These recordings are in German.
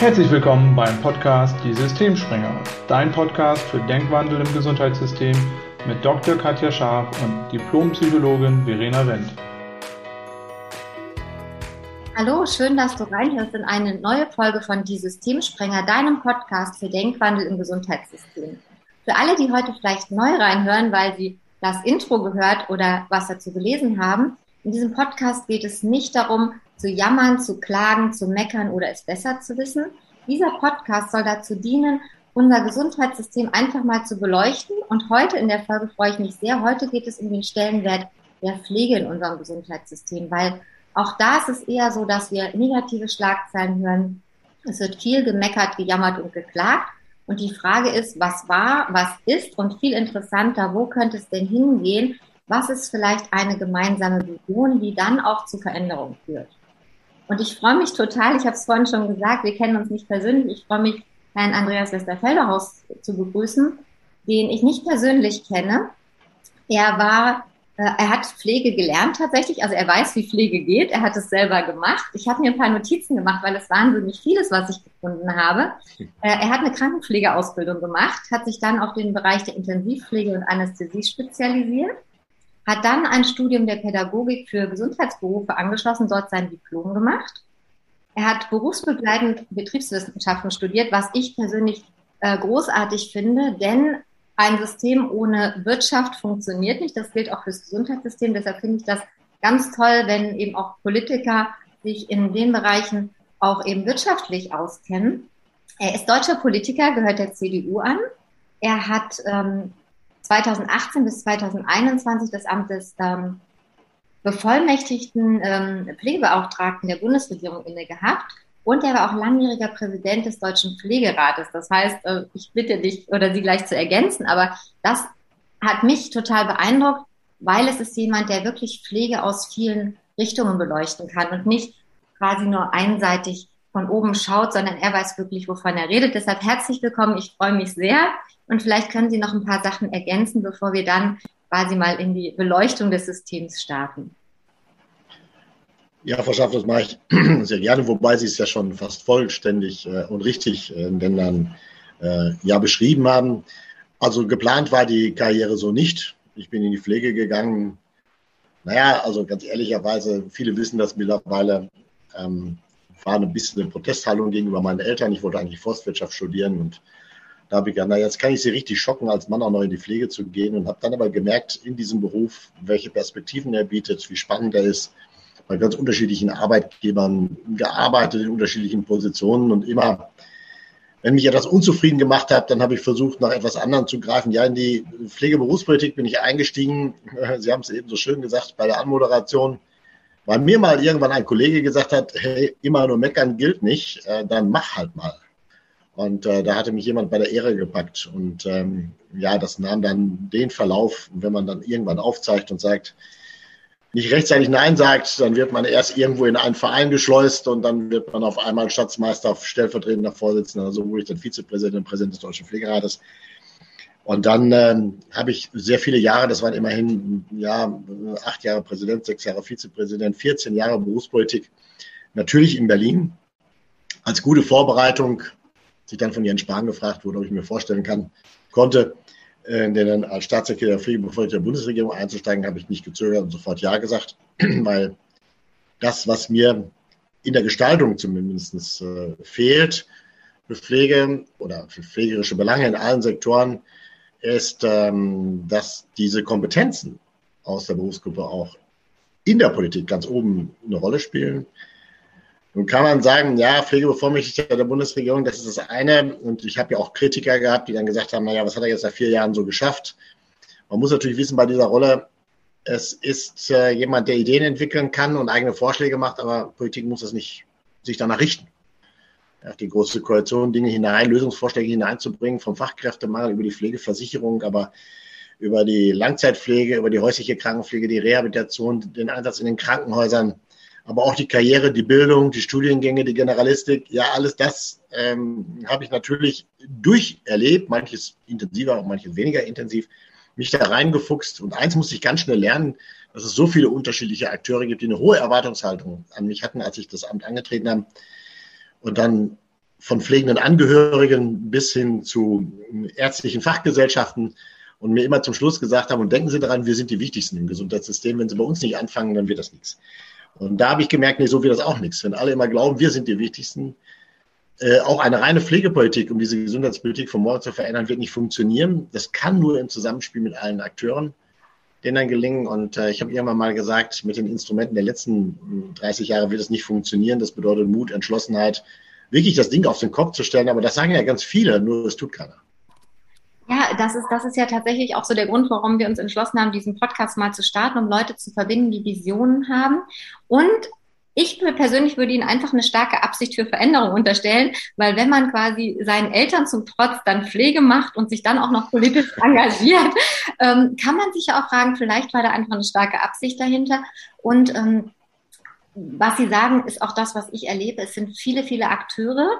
Herzlich willkommen beim Podcast Die Systemspringer, dein Podcast für Denkwandel im Gesundheitssystem mit Dr. Katja Scharf und Diplompsychologin Verena Wendt. Hallo, schön, dass du reinhörst in eine neue Folge von Die Systemsprenger, deinem Podcast für Denkwandel im Gesundheitssystem. Für alle, die heute vielleicht neu reinhören, weil sie das Intro gehört oder was dazu gelesen haben, in diesem Podcast geht es nicht darum, zu jammern, zu klagen, zu meckern oder es besser zu wissen. Dieser Podcast soll dazu dienen, unser Gesundheitssystem einfach mal zu beleuchten. Und heute in der Folge freue ich mich sehr. Heute geht es um den Stellenwert der Pflege in unserem Gesundheitssystem, weil auch da ist es eher so, dass wir negative Schlagzeilen hören. Es wird viel gemeckert, gejammert und geklagt. Und die Frage ist, was war, was ist und viel interessanter, wo könnte es denn hingehen? Was ist vielleicht eine gemeinsame Vision, die dann auch zu Veränderungen führt? Und ich freue mich total, ich habe es vorhin schon gesagt, wir kennen uns nicht persönlich. Ich freue mich, Herrn Andreas Westerfelderhaus zu begrüßen, den ich nicht persönlich kenne. Er war, äh, er hat Pflege gelernt tatsächlich, also er weiß, wie Pflege geht. Er hat es selber gemacht. Ich habe mir ein paar Notizen gemacht, weil es wahnsinnig vieles, was ich gefunden habe. Äh, er hat eine Krankenpflegeausbildung gemacht, hat sich dann auf den Bereich der Intensivpflege und Anästhesie spezialisiert hat dann ein Studium der Pädagogik für Gesundheitsberufe angeschlossen, dort sein Diplom gemacht. Er hat berufsbegleitend Betriebswissenschaften studiert, was ich persönlich äh, großartig finde, denn ein System ohne Wirtschaft funktioniert nicht. Das gilt auch fürs Gesundheitssystem. Deshalb finde ich das ganz toll, wenn eben auch Politiker sich in den Bereichen auch eben wirtschaftlich auskennen. Er ist deutscher Politiker, gehört der CDU an. Er hat ähm, 2018 bis 2021 das Amt des ähm, bevollmächtigten ähm, Pflegebeauftragten der Bundesregierung inne gehabt. Und er war auch langjähriger Präsident des Deutschen Pflegerates. Das heißt, äh, ich bitte dich oder Sie gleich zu ergänzen, aber das hat mich total beeindruckt, weil es ist jemand, der wirklich Pflege aus vielen Richtungen beleuchten kann und nicht quasi nur einseitig von oben schaut, sondern er weiß wirklich, wovon er redet. Deshalb herzlich willkommen. Ich freue mich sehr. Und vielleicht können Sie noch ein paar Sachen ergänzen, bevor wir dann quasi mal in die Beleuchtung des Systems starten. Ja, Frau Schaff, das mache ich sehr gerne, wobei Sie es ja schon fast vollständig äh, und richtig äh, denn dann äh, ja beschrieben haben. Also geplant war die Karriere so nicht. Ich bin in die Pflege gegangen. Naja, also ganz ehrlicherweise, viele wissen das mittlerweile, ähm, war ein bisschen eine Protesthaltung gegenüber meinen Eltern. Ich wollte eigentlich Forstwirtschaft studieren und da habe ich gedacht, na, jetzt kann ich sie richtig schocken, als Mann auch noch in die Pflege zu gehen und habe dann aber gemerkt in diesem Beruf, welche Perspektiven er bietet, wie spannend er ist, bei ganz unterschiedlichen Arbeitgebern gearbeitet, in unterschiedlichen Positionen und immer, wenn mich etwas unzufrieden gemacht hat, dann habe ich versucht, nach etwas anderem zu greifen. Ja, in die Pflegeberufspolitik bin ich eingestiegen. Sie haben es eben so schön gesagt bei der Anmoderation. Weil mir mal irgendwann ein Kollege gesagt hat, hey, immer nur meckern gilt nicht, äh, dann mach halt mal. Und äh, da hatte mich jemand bei der Ehre gepackt. Und ähm, ja, das nahm dann den Verlauf. Und wenn man dann irgendwann aufzeigt und sagt, nicht rechtzeitig Nein sagt, dann wird man erst irgendwo in einen Verein geschleust und dann wird man auf einmal Staatsmeister, stellvertretender Vorsitzender, so wurde ich dann Vizepräsident Präsident des Deutschen Pflegerates. Und dann ähm, habe ich sehr viele Jahre, das waren immerhin ja, acht Jahre Präsident, sechs Jahre Vizepräsident, 14 Jahre Berufspolitik, natürlich in Berlin. Als gute Vorbereitung als ich dann von Jens Spahn gefragt wurde, ob ich mir vorstellen kann, konnte, äh, denn dann als Staatssekretär der Pflegebevollmächtigten der Bundesregierung einzusteigen, habe ich nicht gezögert und sofort Ja gesagt, weil das, was mir in der Gestaltung zumindest äh, fehlt, für Pflege oder für pflegerische Belange in allen Sektoren, ist, ähm, dass diese Kompetenzen aus der Berufsgruppe auch in der Politik ganz oben eine Rolle spielen. Nun kann man sagen, ja, Pflegebevollmächtigter der Bundesregierung, das ist das eine. Und ich habe ja auch Kritiker gehabt, die dann gesagt haben, naja, was hat er jetzt seit vier Jahren so geschafft? Man muss natürlich wissen bei dieser Rolle, es ist äh, jemand, der Ideen entwickeln kann und eigene Vorschläge macht, aber Politik muss das nicht sich danach richten. Ja, die große Koalition, Dinge hinein, Lösungsvorschläge hineinzubringen, vom Fachkräftemangel über die Pflegeversicherung, aber über die Langzeitpflege, über die häusliche Krankenpflege, die Rehabilitation, den Einsatz in den Krankenhäusern, aber auch die Karriere, die Bildung, die Studiengänge, die Generalistik, ja, alles das ähm, habe ich natürlich durcherlebt, manches intensiver manches weniger intensiv, mich da reingefuchst. Und eins musste ich ganz schnell lernen, dass es so viele unterschiedliche Akteure gibt, die eine hohe Erwartungshaltung an mich hatten, als ich das Amt angetreten habe. Und dann von pflegenden Angehörigen bis hin zu ärztlichen Fachgesellschaften und mir immer zum Schluss gesagt haben, und denken Sie daran, wir sind die Wichtigsten im Gesundheitssystem. Wenn Sie bei uns nicht anfangen, dann wird das nichts. Und da habe ich gemerkt, nee, so wird das auch nichts. Wenn alle immer glauben, wir sind die Wichtigsten, äh, auch eine reine Pflegepolitik, um diese Gesundheitspolitik von morgen zu verändern, wird nicht funktionieren. Das kann nur im Zusammenspiel mit allen Akteuren denen dann gelingen. Und äh, ich habe irgendwann mal gesagt, mit den Instrumenten der letzten 30 Jahre wird es nicht funktionieren. Das bedeutet Mut, Entschlossenheit, wirklich das Ding auf den Kopf zu stellen. Aber das sagen ja ganz viele, nur es tut keiner. Ja, das ist, das ist ja tatsächlich auch so der Grund, warum wir uns entschlossen haben, diesen Podcast mal zu starten, um Leute zu verbinden, die Visionen haben. Und ich persönlich würde Ihnen einfach eine starke Absicht für Veränderung unterstellen, weil wenn man quasi seinen Eltern zum Trotz dann Pflege macht und sich dann auch noch politisch engagiert, ähm, kann man sich ja auch fragen, vielleicht war da einfach eine starke Absicht dahinter. Und ähm, was Sie sagen, ist auch das, was ich erlebe. Es sind viele, viele Akteure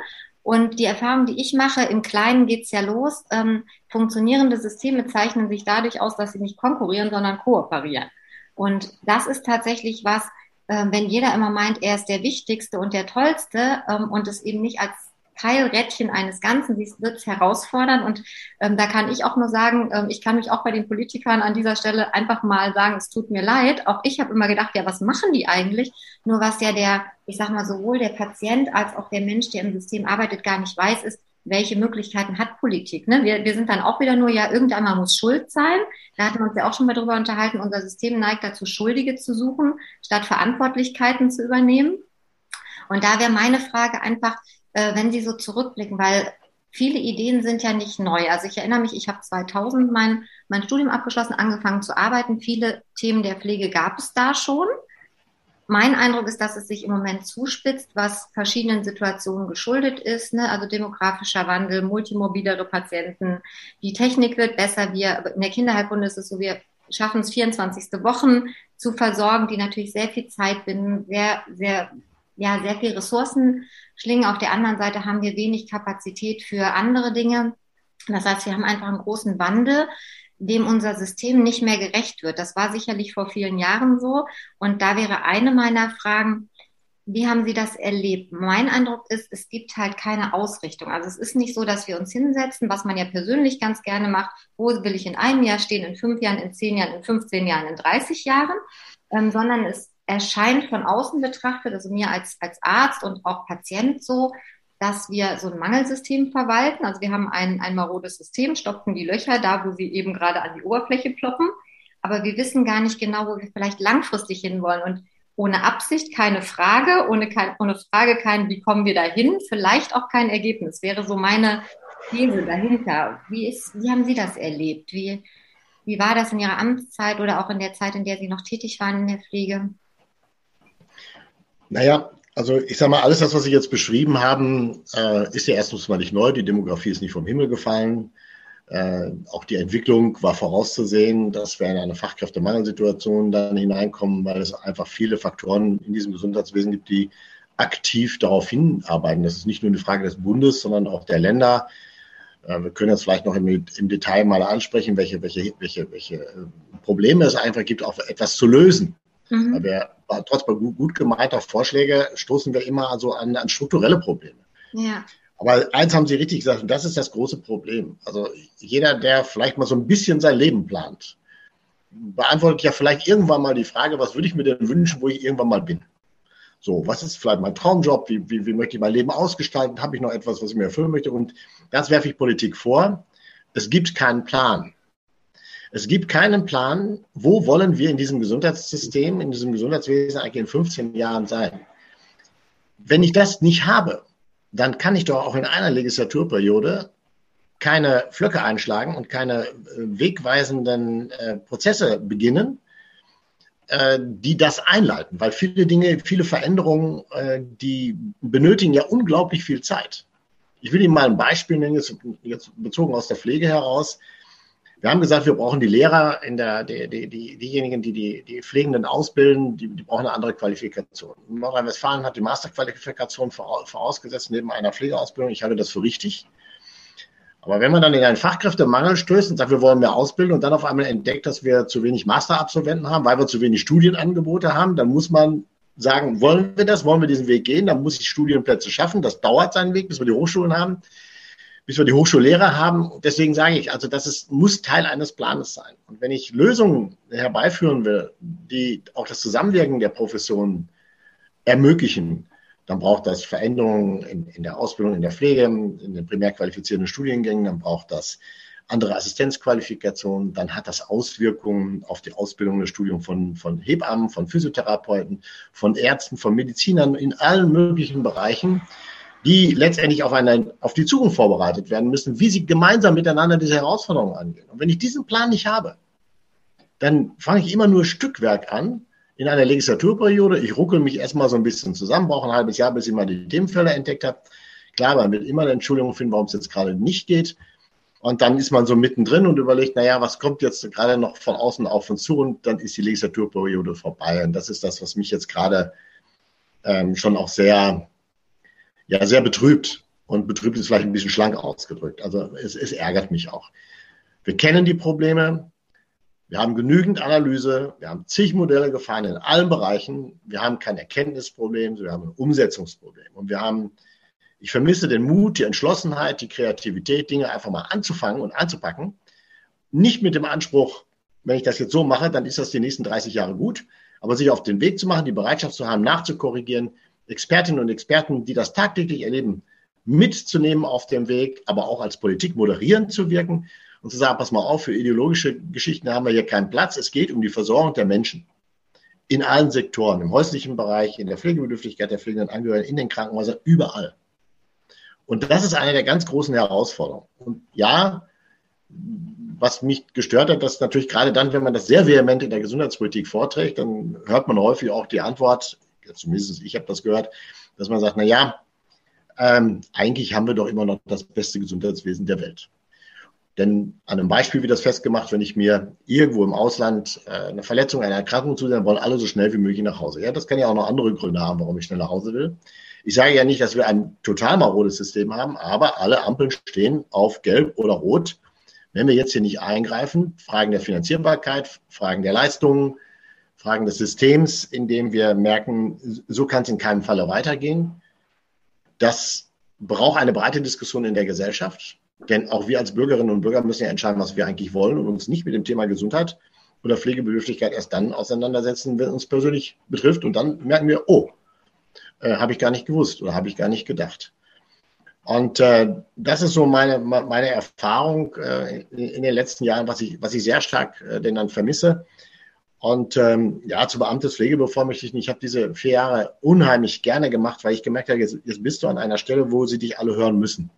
und die Erfahrung, die ich mache, im Kleinen geht's ja los. Ähm, funktionierende Systeme zeichnen sich dadurch aus, dass sie nicht konkurrieren, sondern kooperieren. Und das ist tatsächlich was, äh, wenn jeder immer meint, er ist der Wichtigste und der Tollste ähm, und es eben nicht als Teilrädchen eines Ganzen, wird es herausfordern. Und ähm, da kann ich auch nur sagen, ähm, ich kann mich auch bei den Politikern an dieser Stelle einfach mal sagen, es tut mir leid. Auch ich habe immer gedacht, ja, was machen die eigentlich? Nur was ja der, ich sag mal, sowohl der Patient als auch der Mensch, der im System arbeitet, gar nicht weiß, ist, welche Möglichkeiten hat Politik? Ne? Wir, wir sind dann auch wieder nur, ja, irgendeinmal muss Schuld sein. Da hatten wir uns ja auch schon mal drüber unterhalten. Unser System neigt dazu, Schuldige zu suchen, statt Verantwortlichkeiten zu übernehmen. Und da wäre meine Frage einfach, äh, wenn Sie so zurückblicken, weil viele Ideen sind ja nicht neu. Also ich erinnere mich, ich habe 2000 mein, mein Studium abgeschlossen, angefangen zu arbeiten. Viele Themen der Pflege gab es da schon. Mein Eindruck ist, dass es sich im Moment zuspitzt, was verschiedenen Situationen geschuldet ist. Ne? Also demografischer Wandel, multimorbidere Patienten. Die Technik wird besser. Wir, in der Kinderheilkunde ist es so, wir schaffen es 24. Wochen zu versorgen, die natürlich sehr viel Zeit binden, sehr, sehr, ja, sehr viel Ressourcen Schlingen. Auf der anderen Seite haben wir wenig Kapazität für andere Dinge. Das heißt, wir haben einfach einen großen Wandel, dem unser System nicht mehr gerecht wird. Das war sicherlich vor vielen Jahren so. Und da wäre eine meiner Fragen, wie haben Sie das erlebt? Mein Eindruck ist, es gibt halt keine Ausrichtung. Also es ist nicht so, dass wir uns hinsetzen, was man ja persönlich ganz gerne macht. Wo will ich in einem Jahr stehen, in fünf Jahren, in zehn Jahren, in 15 Jahren, in 30 Jahren? Ähm, sondern es erscheint von außen betrachtet, also mir als, als Arzt und auch Patient so, dass wir so ein Mangelsystem verwalten. Also wir haben ein, ein marodes System, stopfen die Löcher da, wo sie eben gerade an die Oberfläche ploppen. Aber wir wissen gar nicht genau, wo wir vielleicht langfristig hinwollen. Und ohne Absicht keine Frage, ohne, kein, ohne Frage kein, wie kommen wir dahin, vielleicht auch kein Ergebnis. Wäre so meine These dahinter. Wie, ist, wie haben Sie das erlebt? Wie, wie war das in Ihrer Amtszeit oder auch in der Zeit, in der Sie noch tätig waren in der Pflege? Naja, also ich sage mal, alles das, was Sie jetzt beschrieben haben, äh, ist ja erstens mal nicht neu. Die Demografie ist nicht vom Himmel gefallen. Äh, auch die Entwicklung war vorauszusehen, dass wir in eine Fachkräftemangelsituation dann hineinkommen, weil es einfach viele Faktoren in diesem Gesundheitswesen gibt, die aktiv darauf hinarbeiten. Das ist nicht nur eine Frage des Bundes, sondern auch der Länder. Äh, wir können jetzt vielleicht noch im, im, Detail mal ansprechen, welche, welche, welche, welche äh, Probleme es einfach gibt, auch etwas zu lösen. Mhm. Weil wir trotz gut, gut gemeinter Vorschläge stoßen wir immer also an, an strukturelle Probleme. Ja. Aber eins haben Sie richtig gesagt, und das ist das große Problem. Also jeder, der vielleicht mal so ein bisschen sein Leben plant, beantwortet ja vielleicht irgendwann mal die Frage, was würde ich mir denn wünschen, wo ich irgendwann mal bin? So, was ist vielleicht mein Traumjob? Wie, wie, wie möchte ich mein Leben ausgestalten? Habe ich noch etwas, was ich mir erfüllen möchte? Und das werfe ich Politik vor. Es gibt keinen Plan. Es gibt keinen Plan, wo wollen wir in diesem Gesundheitssystem, in diesem Gesundheitswesen eigentlich in 15 Jahren sein. Wenn ich das nicht habe, dann kann ich doch auch in einer Legislaturperiode keine Flöcke einschlagen und keine äh, wegweisenden äh, Prozesse beginnen, äh, die das einleiten. Weil viele Dinge, viele Veränderungen, äh, die benötigen ja unglaublich viel Zeit. Ich will Ihnen mal ein Beispiel nennen, jetzt, jetzt bezogen aus der Pflege heraus. Wir haben gesagt, wir brauchen die Lehrer, in der, die, die, die, diejenigen, die, die die Pflegenden ausbilden, die, die brauchen eine andere Qualifikation. Nordrhein-Westfalen hat die Masterqualifikation vorausgesetzt neben einer Pflegeausbildung. Ich halte das für richtig. Aber wenn man dann in einen Fachkräftemangel stößt und sagt, wir wollen mehr ausbilden und dann auf einmal entdeckt, dass wir zu wenig Masterabsolventen haben, weil wir zu wenig Studienangebote haben, dann muss man sagen, wollen wir das, wollen wir diesen Weg gehen, dann muss ich Studienplätze schaffen. Das dauert seinen Weg, bis wir die Hochschulen haben, bis wir die Hochschullehrer haben. Deswegen sage ich, also das ist, muss Teil eines Planes sein. Und wenn ich Lösungen herbeiführen will, die auch das Zusammenwirken der Professionen ermöglichen, dann braucht das Veränderungen in, in der Ausbildung, in der Pflege, in den primär qualifizierenden Studiengängen, dann braucht das andere Assistenzqualifikationen, dann hat das Auswirkungen auf die Ausbildung das Studium von, von Hebammen, von Physiotherapeuten, von Ärzten, von Medizinern in allen möglichen Bereichen, die letztendlich auf, eine, auf die Zukunft vorbereitet werden müssen, wie sie gemeinsam miteinander diese Herausforderungen angehen. Und wenn ich diesen Plan nicht habe, dann fange ich immer nur Stückwerk an in einer Legislaturperiode. Ich ruckel mich erstmal so ein bisschen zusammen, brauche ein halbes Jahr, bis ich mal die Themenfelder entdeckt habe. Klar, man wird immer eine Entschuldigung finden, warum es jetzt gerade nicht geht. Und dann ist man so mittendrin und überlegt, naja, was kommt jetzt gerade noch von außen auf uns zu? Und dann ist die Legislaturperiode vorbei. Und das ist das, was mich jetzt gerade ähm, schon auch sehr, ja, sehr betrübt. Und betrübt ist vielleicht ein bisschen schlank ausgedrückt. Also es, es ärgert mich auch. Wir kennen die Probleme. Wir haben genügend Analyse. Wir haben zig Modelle gefahren in allen Bereichen. Wir haben kein Erkenntnisproblem, wir haben ein Umsetzungsproblem. Und wir haben ich vermisse den Mut, die Entschlossenheit, die Kreativität, Dinge einfach mal anzufangen und anzupacken. Nicht mit dem Anspruch, wenn ich das jetzt so mache, dann ist das die nächsten 30 Jahre gut, aber sich auf den Weg zu machen, die Bereitschaft zu haben, nachzukorrigieren, Expertinnen und Experten, die das tagtäglich erleben, mitzunehmen auf dem Weg, aber auch als Politik moderierend zu wirken und zu sagen, pass mal auf, für ideologische Geschichten haben wir hier keinen Platz. Es geht um die Versorgung der Menschen in allen Sektoren, im häuslichen Bereich, in der Pflegebedürftigkeit der pflegenden Angehörigen, in den Krankenhäusern, überall. Und das ist eine der ganz großen Herausforderungen. Und ja, was mich gestört hat, dass natürlich gerade dann, wenn man das sehr vehement in der Gesundheitspolitik vorträgt, dann hört man häufig auch die Antwort, zumindest ich habe das gehört, dass man sagt, na ja, ähm, eigentlich haben wir doch immer noch das beste Gesundheitswesen der Welt. Denn an einem Beispiel wird das festgemacht, wenn ich mir irgendwo im Ausland äh, eine Verletzung, eine Erkrankung zusehen, wollen alle so schnell wie möglich nach Hause. Ja, das kann ja auch noch andere Gründe haben, warum ich schnell nach Hause will. Ich sage ja nicht, dass wir ein total marodes System haben, aber alle Ampeln stehen auf Gelb oder Rot. Wenn wir jetzt hier nicht eingreifen, Fragen der Finanzierbarkeit, Fragen der Leistungen, Fragen des Systems, in dem wir merken, so kann es in keinem Falle weitergehen. Das braucht eine breite Diskussion in der Gesellschaft. Denn auch wir als Bürgerinnen und Bürger müssen ja entscheiden, was wir eigentlich wollen und uns nicht mit dem Thema Gesundheit oder Pflegebedürftigkeit erst dann auseinandersetzen, wenn es uns persönlich betrifft. Und dann merken wir, oh, äh, habe ich gar nicht gewusst oder habe ich gar nicht gedacht. Und äh, das ist so meine, meine Erfahrung äh, in, in, den letzten Jahren, was ich, was ich sehr stark äh, denn dann vermisse. Und ähm, ja, zu Beamtes Pflegebevollmächtigten, ich habe diese vier Jahre unheimlich gerne gemacht, weil ich gemerkt habe, jetzt, jetzt bist du an einer Stelle, wo sie dich alle hören müssen.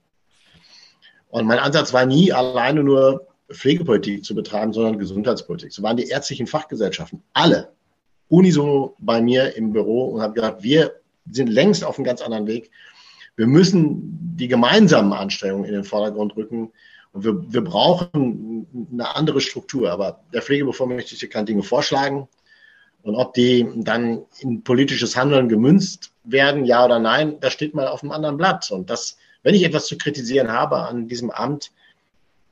Und mein Ansatz war nie alleine nur Pflegepolitik zu betreiben, sondern Gesundheitspolitik. So waren die ärztlichen Fachgesellschaften alle unisono bei mir im Büro und habe gesagt, wir sind längst auf einem ganz anderen Weg. Wir müssen die gemeinsamen Anstrengungen in den Vordergrund rücken. Und wir, wir brauchen eine andere Struktur. Aber der Pflegebevollmächtigte kann Dinge vorschlagen. Und ob die dann in politisches Handeln gemünzt werden, ja oder nein, das steht mal auf einem anderen Blatt. Und das, wenn ich etwas zu kritisieren habe an diesem Amt,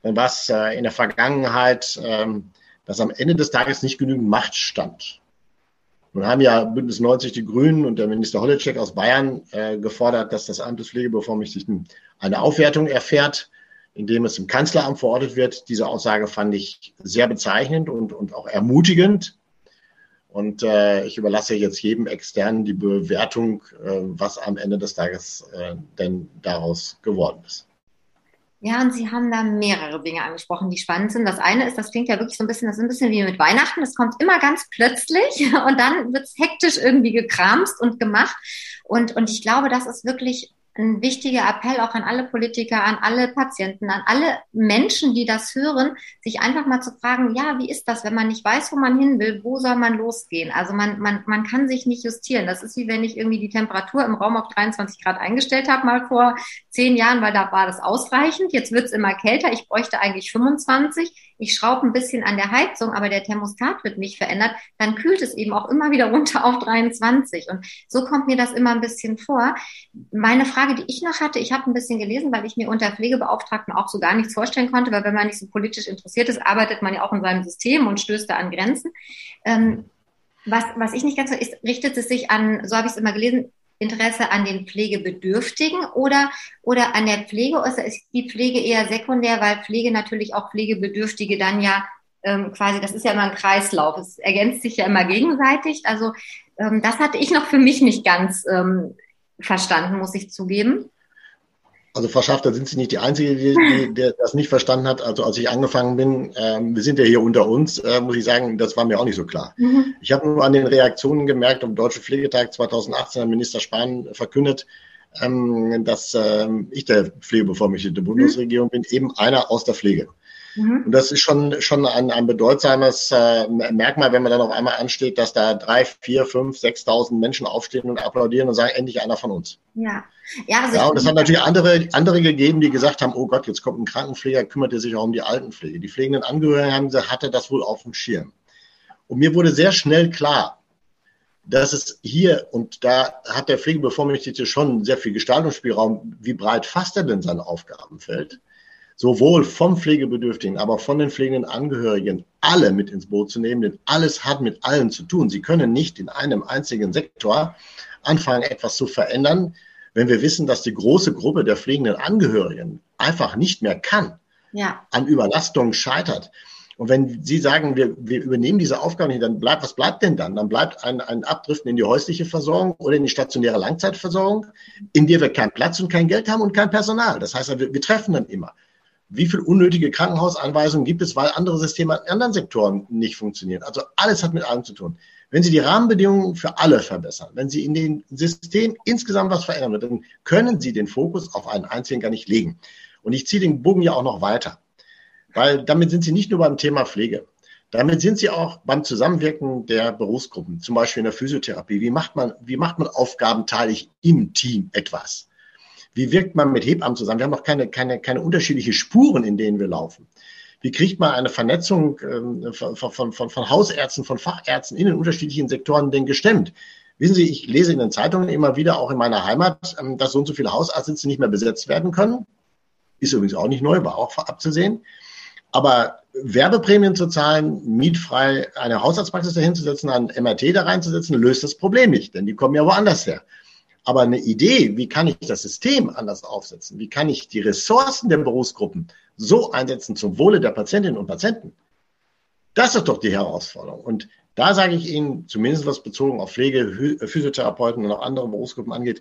dann war es äh, in der Vergangenheit, ähm, dass am Ende des Tages nicht genügend Macht stand. Nun haben ja Bündnis 90 die Grünen und der Minister Holleczek aus Bayern äh, gefordert, dass das Amt des Pflegebevollmächtigten eine Aufwertung erfährt, indem es im Kanzleramt verortet wird. Diese Aussage fand ich sehr bezeichnend und, und auch ermutigend. Und äh, ich überlasse jetzt jedem Externen die Bewertung, äh, was am Ende des Tages äh, denn daraus geworden ist. Ja, und Sie haben da mehrere Dinge angesprochen, die spannend sind. Das eine ist, das klingt ja wirklich so ein bisschen, das ist ein bisschen wie mit Weihnachten. Das kommt immer ganz plötzlich und dann wird es hektisch irgendwie gekramst und gemacht. Und, und ich glaube, das ist wirklich ein wichtiger Appell auch an alle Politiker, an alle Patienten, an alle Menschen, die das hören, sich einfach mal zu fragen, ja, wie ist das, wenn man nicht weiß, wo man hin will, wo soll man losgehen? Also man, man, man kann sich nicht justieren. Das ist wie wenn ich irgendwie die Temperatur im Raum auf 23 Grad eingestellt habe, mal vor zehn Jahren, weil da war das ausreichend. Jetzt wird es immer kälter. Ich bräuchte eigentlich 25 ich schraube ein bisschen an der Heizung, aber der Thermostat wird nicht verändert, dann kühlt es eben auch immer wieder runter auf 23. Und so kommt mir das immer ein bisschen vor. Meine Frage, die ich noch hatte, ich habe ein bisschen gelesen, weil ich mir unter Pflegebeauftragten auch so gar nichts vorstellen konnte, weil wenn man nicht so politisch interessiert ist, arbeitet man ja auch in seinem System und stößt da an Grenzen. Ähm, Was, was ich nicht ganz so ist, richtet es sich an, so habe ich es immer gelesen, Interesse an den Pflegebedürftigen oder, oder an der Pflege? Oder ist die Pflege eher sekundär, weil Pflege natürlich auch Pflegebedürftige dann ja ähm, quasi, das ist ja immer ein Kreislauf, es ergänzt sich ja immer gegenseitig. Also ähm, das hatte ich noch für mich nicht ganz ähm, verstanden, muss ich zugeben. Also Frau Schaff, da sind Sie nicht die Einzige, die, die, die das nicht verstanden hat. Also als ich angefangen bin, ähm, wir sind ja hier unter uns, äh, muss ich sagen, das war mir auch nicht so klar. Mhm. Ich habe nur an den Reaktionen gemerkt, am Deutschen Pflegetag 2018 hat Minister Spahn verkündet, ähm, dass ähm, ich der Pflegebevollmächtigte Bundesregierung mhm. bin, eben einer aus der Pflege. Mhm. Und das ist schon, schon ein, ein bedeutsames äh, Merkmal, wenn man dann auf einmal ansteht, dass da drei, vier, fünf, sechstausend Menschen aufstehen und applaudieren und sagen, endlich einer von uns. Ja. Ja, also ja und es hat natürlich andere, andere gegeben, die gesagt haben, oh Gott, jetzt kommt ein Krankenpfleger, kümmert er sich auch um die Altenpflege. Die pflegenden Angehörigen haben gesagt, hatte das wohl auf dem Schirm. Und mir wurde sehr schnell klar, dass es hier, und da hat der Pflegebevollmächtigte schon sehr viel Gestaltungsspielraum, wie breit fasst er denn sein Aufgabenfeld? Sowohl vom Pflegebedürftigen, aber von den pflegenden Angehörigen alle mit ins Boot zu nehmen, denn alles hat mit allen zu tun. Sie können nicht in einem einzigen Sektor anfangen, etwas zu verändern, wenn wir wissen, dass die große Gruppe der pflegenden Angehörigen einfach nicht mehr kann, ja. an Überlastung scheitert. Und wenn Sie sagen, wir, wir übernehmen diese Aufgaben nicht, dann bleibt, was bleibt denn dann? Dann bleibt ein, ein Abdriften in die häusliche Versorgung oder in die stationäre Langzeitversorgung, in der wir keinen Platz und kein Geld haben und kein Personal. Das heißt, wir, wir treffen dann immer wie viel unnötige Krankenhausanweisungen gibt es, weil andere Systeme in anderen Sektoren nicht funktionieren. Also alles hat mit allem zu tun. Wenn Sie die Rahmenbedingungen für alle verbessern, wenn Sie in dem System insgesamt was verändern, dann können Sie den Fokus auf einen einzigen gar nicht legen. Und ich ziehe den Bogen ja auch noch weiter, weil damit sind Sie nicht nur beim Thema Pflege. Damit sind Sie auch beim Zusammenwirken der Berufsgruppen, zum Beispiel in der Physiotherapie. Wie macht man, wie macht man aufgabenteilig im Team etwas? Wie wirkt man mit Hebammen zusammen? Wir haben noch keine, keine, keine unterschiedliche Spuren, in denen wir laufen. Wie kriegt man eine Vernetzung ähm, von, von, von, von Hausärzten, von Fachärzten in den unterschiedlichen Sektoren denn gestemmt? Wissen Sie, ich lese in den Zeitungen immer wieder, auch in meiner Heimat, ähm, dass so und so viele Hausarztsitze nicht mehr besetzt werden können. Ist übrigens auch nicht neu, war auch abzusehen. Aber Werbeprämien zu zahlen, mietfrei eine Hausarztpraxis dahinzusetzen, ein MRT da reinzusetzen, löst das Problem nicht, denn die kommen ja woanders her. Aber eine Idee, wie kann ich das System anders aufsetzen? Wie kann ich die Ressourcen der Berufsgruppen so einsetzen zum Wohle der Patientinnen und Patienten? Das ist doch die Herausforderung. Und da sage ich Ihnen, zumindest was bezogen auf Pflege, Physiotherapeuten und auch andere Berufsgruppen angeht,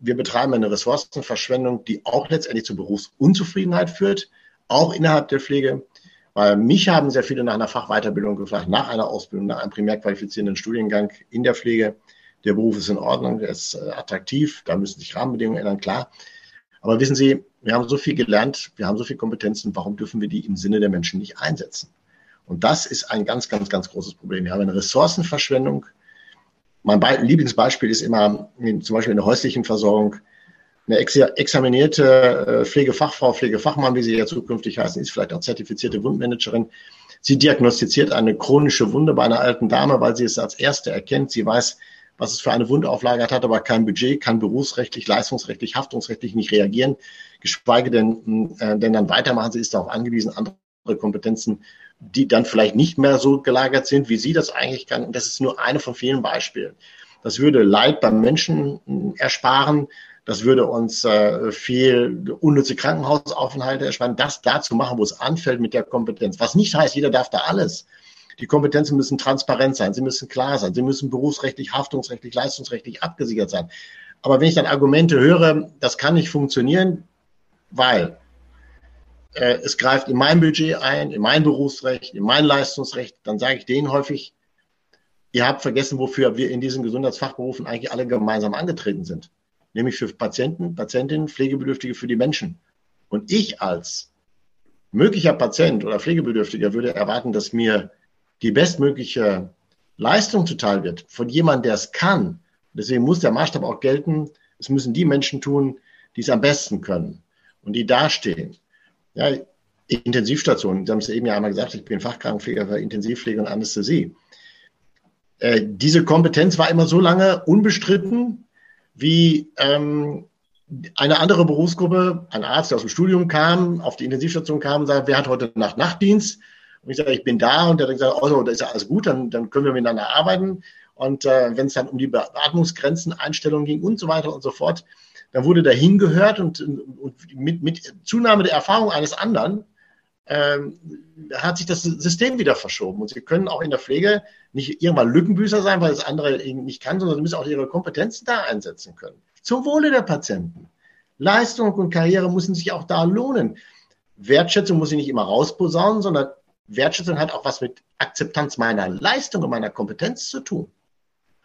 wir betreiben eine Ressourcenverschwendung, die auch letztendlich zur Berufsunzufriedenheit führt, auch innerhalb der Pflege. Weil mich haben sehr viele nach einer Fachweiterbildung gefragt, nach einer Ausbildung, nach einem primär qualifizierenden Studiengang in der Pflege der Beruf ist in Ordnung, der ist äh, attraktiv, da müssen sich Rahmenbedingungen ändern, klar. Aber wissen Sie, wir haben so viel gelernt, wir haben so viele Kompetenzen, warum dürfen wir die im Sinne der Menschen nicht einsetzen? Und das ist ein ganz, ganz, ganz großes Problem. Wir haben eine Ressourcenverschwendung. Mein Lieblingsbeispiel ist immer zum Beispiel in der häuslichen Versorgung. Eine examinierte äh, Pflegefachfrau, Pflegefachmann, wie sie ja zukünftig heißen, ist vielleicht auch zertifizierte Wundmanagerin. Sie diagnostiziert eine chronische Wunde bei einer alten Dame, weil sie es als erste erkennt. Sie weiß, was es für eine Wundauflage hat, hat aber kein Budget, kann berufsrechtlich, leistungsrechtlich, haftungsrechtlich nicht reagieren, geschweige denn, äh, denn dann weitermachen. Sie ist darauf angewiesen, andere Kompetenzen, die dann vielleicht nicht mehr so gelagert sind, wie sie das eigentlich kann. Und das ist nur eine von vielen Beispielen. Das würde Leid beim Menschen äh, ersparen. Das würde uns äh, viel unnütze Krankenhausaufenthalte ersparen. Das da zu machen, wo es anfällt mit der Kompetenz. Was nicht heißt, jeder darf da alles. Die Kompetenzen müssen transparent sein, sie müssen klar sein, sie müssen berufsrechtlich, haftungsrechtlich, leistungsrechtlich abgesichert sein. Aber wenn ich dann Argumente höre, das kann nicht funktionieren, weil äh, es greift in mein Budget ein, in mein Berufsrecht, in mein Leistungsrecht, dann sage ich denen häufig, ihr habt vergessen, wofür wir in diesen Gesundheitsfachberufen eigentlich alle gemeinsam angetreten sind. Nämlich für Patienten, Patientinnen, Pflegebedürftige, für die Menschen. Und ich als möglicher Patient oder Pflegebedürftiger würde erwarten, dass mir die bestmögliche Leistung zuteil wird von jemandem, der es kann. Deswegen muss der Maßstab auch gelten. Es müssen die Menschen tun, die es am besten können und die dastehen. Ja, Intensivstationen, Sie haben es eben ja einmal gesagt, ich bin Fachkrankenpfleger für Intensivpflege und Anästhesie. Äh, diese Kompetenz war immer so lange unbestritten, wie ähm, eine andere Berufsgruppe, ein Arzt, der aus dem Studium kam, auf die Intensivstation kam und sagte, wer hat heute Nacht Nachtdienst? Und ich sage, ich bin da und der dann gesagt, oh, da ist ja alles gut, dann, dann können wir miteinander arbeiten. Und äh, wenn es dann um die Beatmungsgrenzen, Einstellungen ging und so weiter und so fort, dann wurde da hingehört und, und mit, mit Zunahme der Erfahrung eines anderen ähm, hat sich das System wieder verschoben. Und sie können auch in der Pflege nicht irgendwann Lückenbüßer sein, weil das andere nicht kann, sondern sie müssen auch ihre Kompetenzen da einsetzen können. Zum Wohle der Patienten. Leistung und Karriere müssen sich auch da lohnen. Wertschätzung muss ich nicht immer rausposaunen, sondern Wertschätzung hat auch was mit Akzeptanz meiner Leistung und meiner Kompetenz zu tun.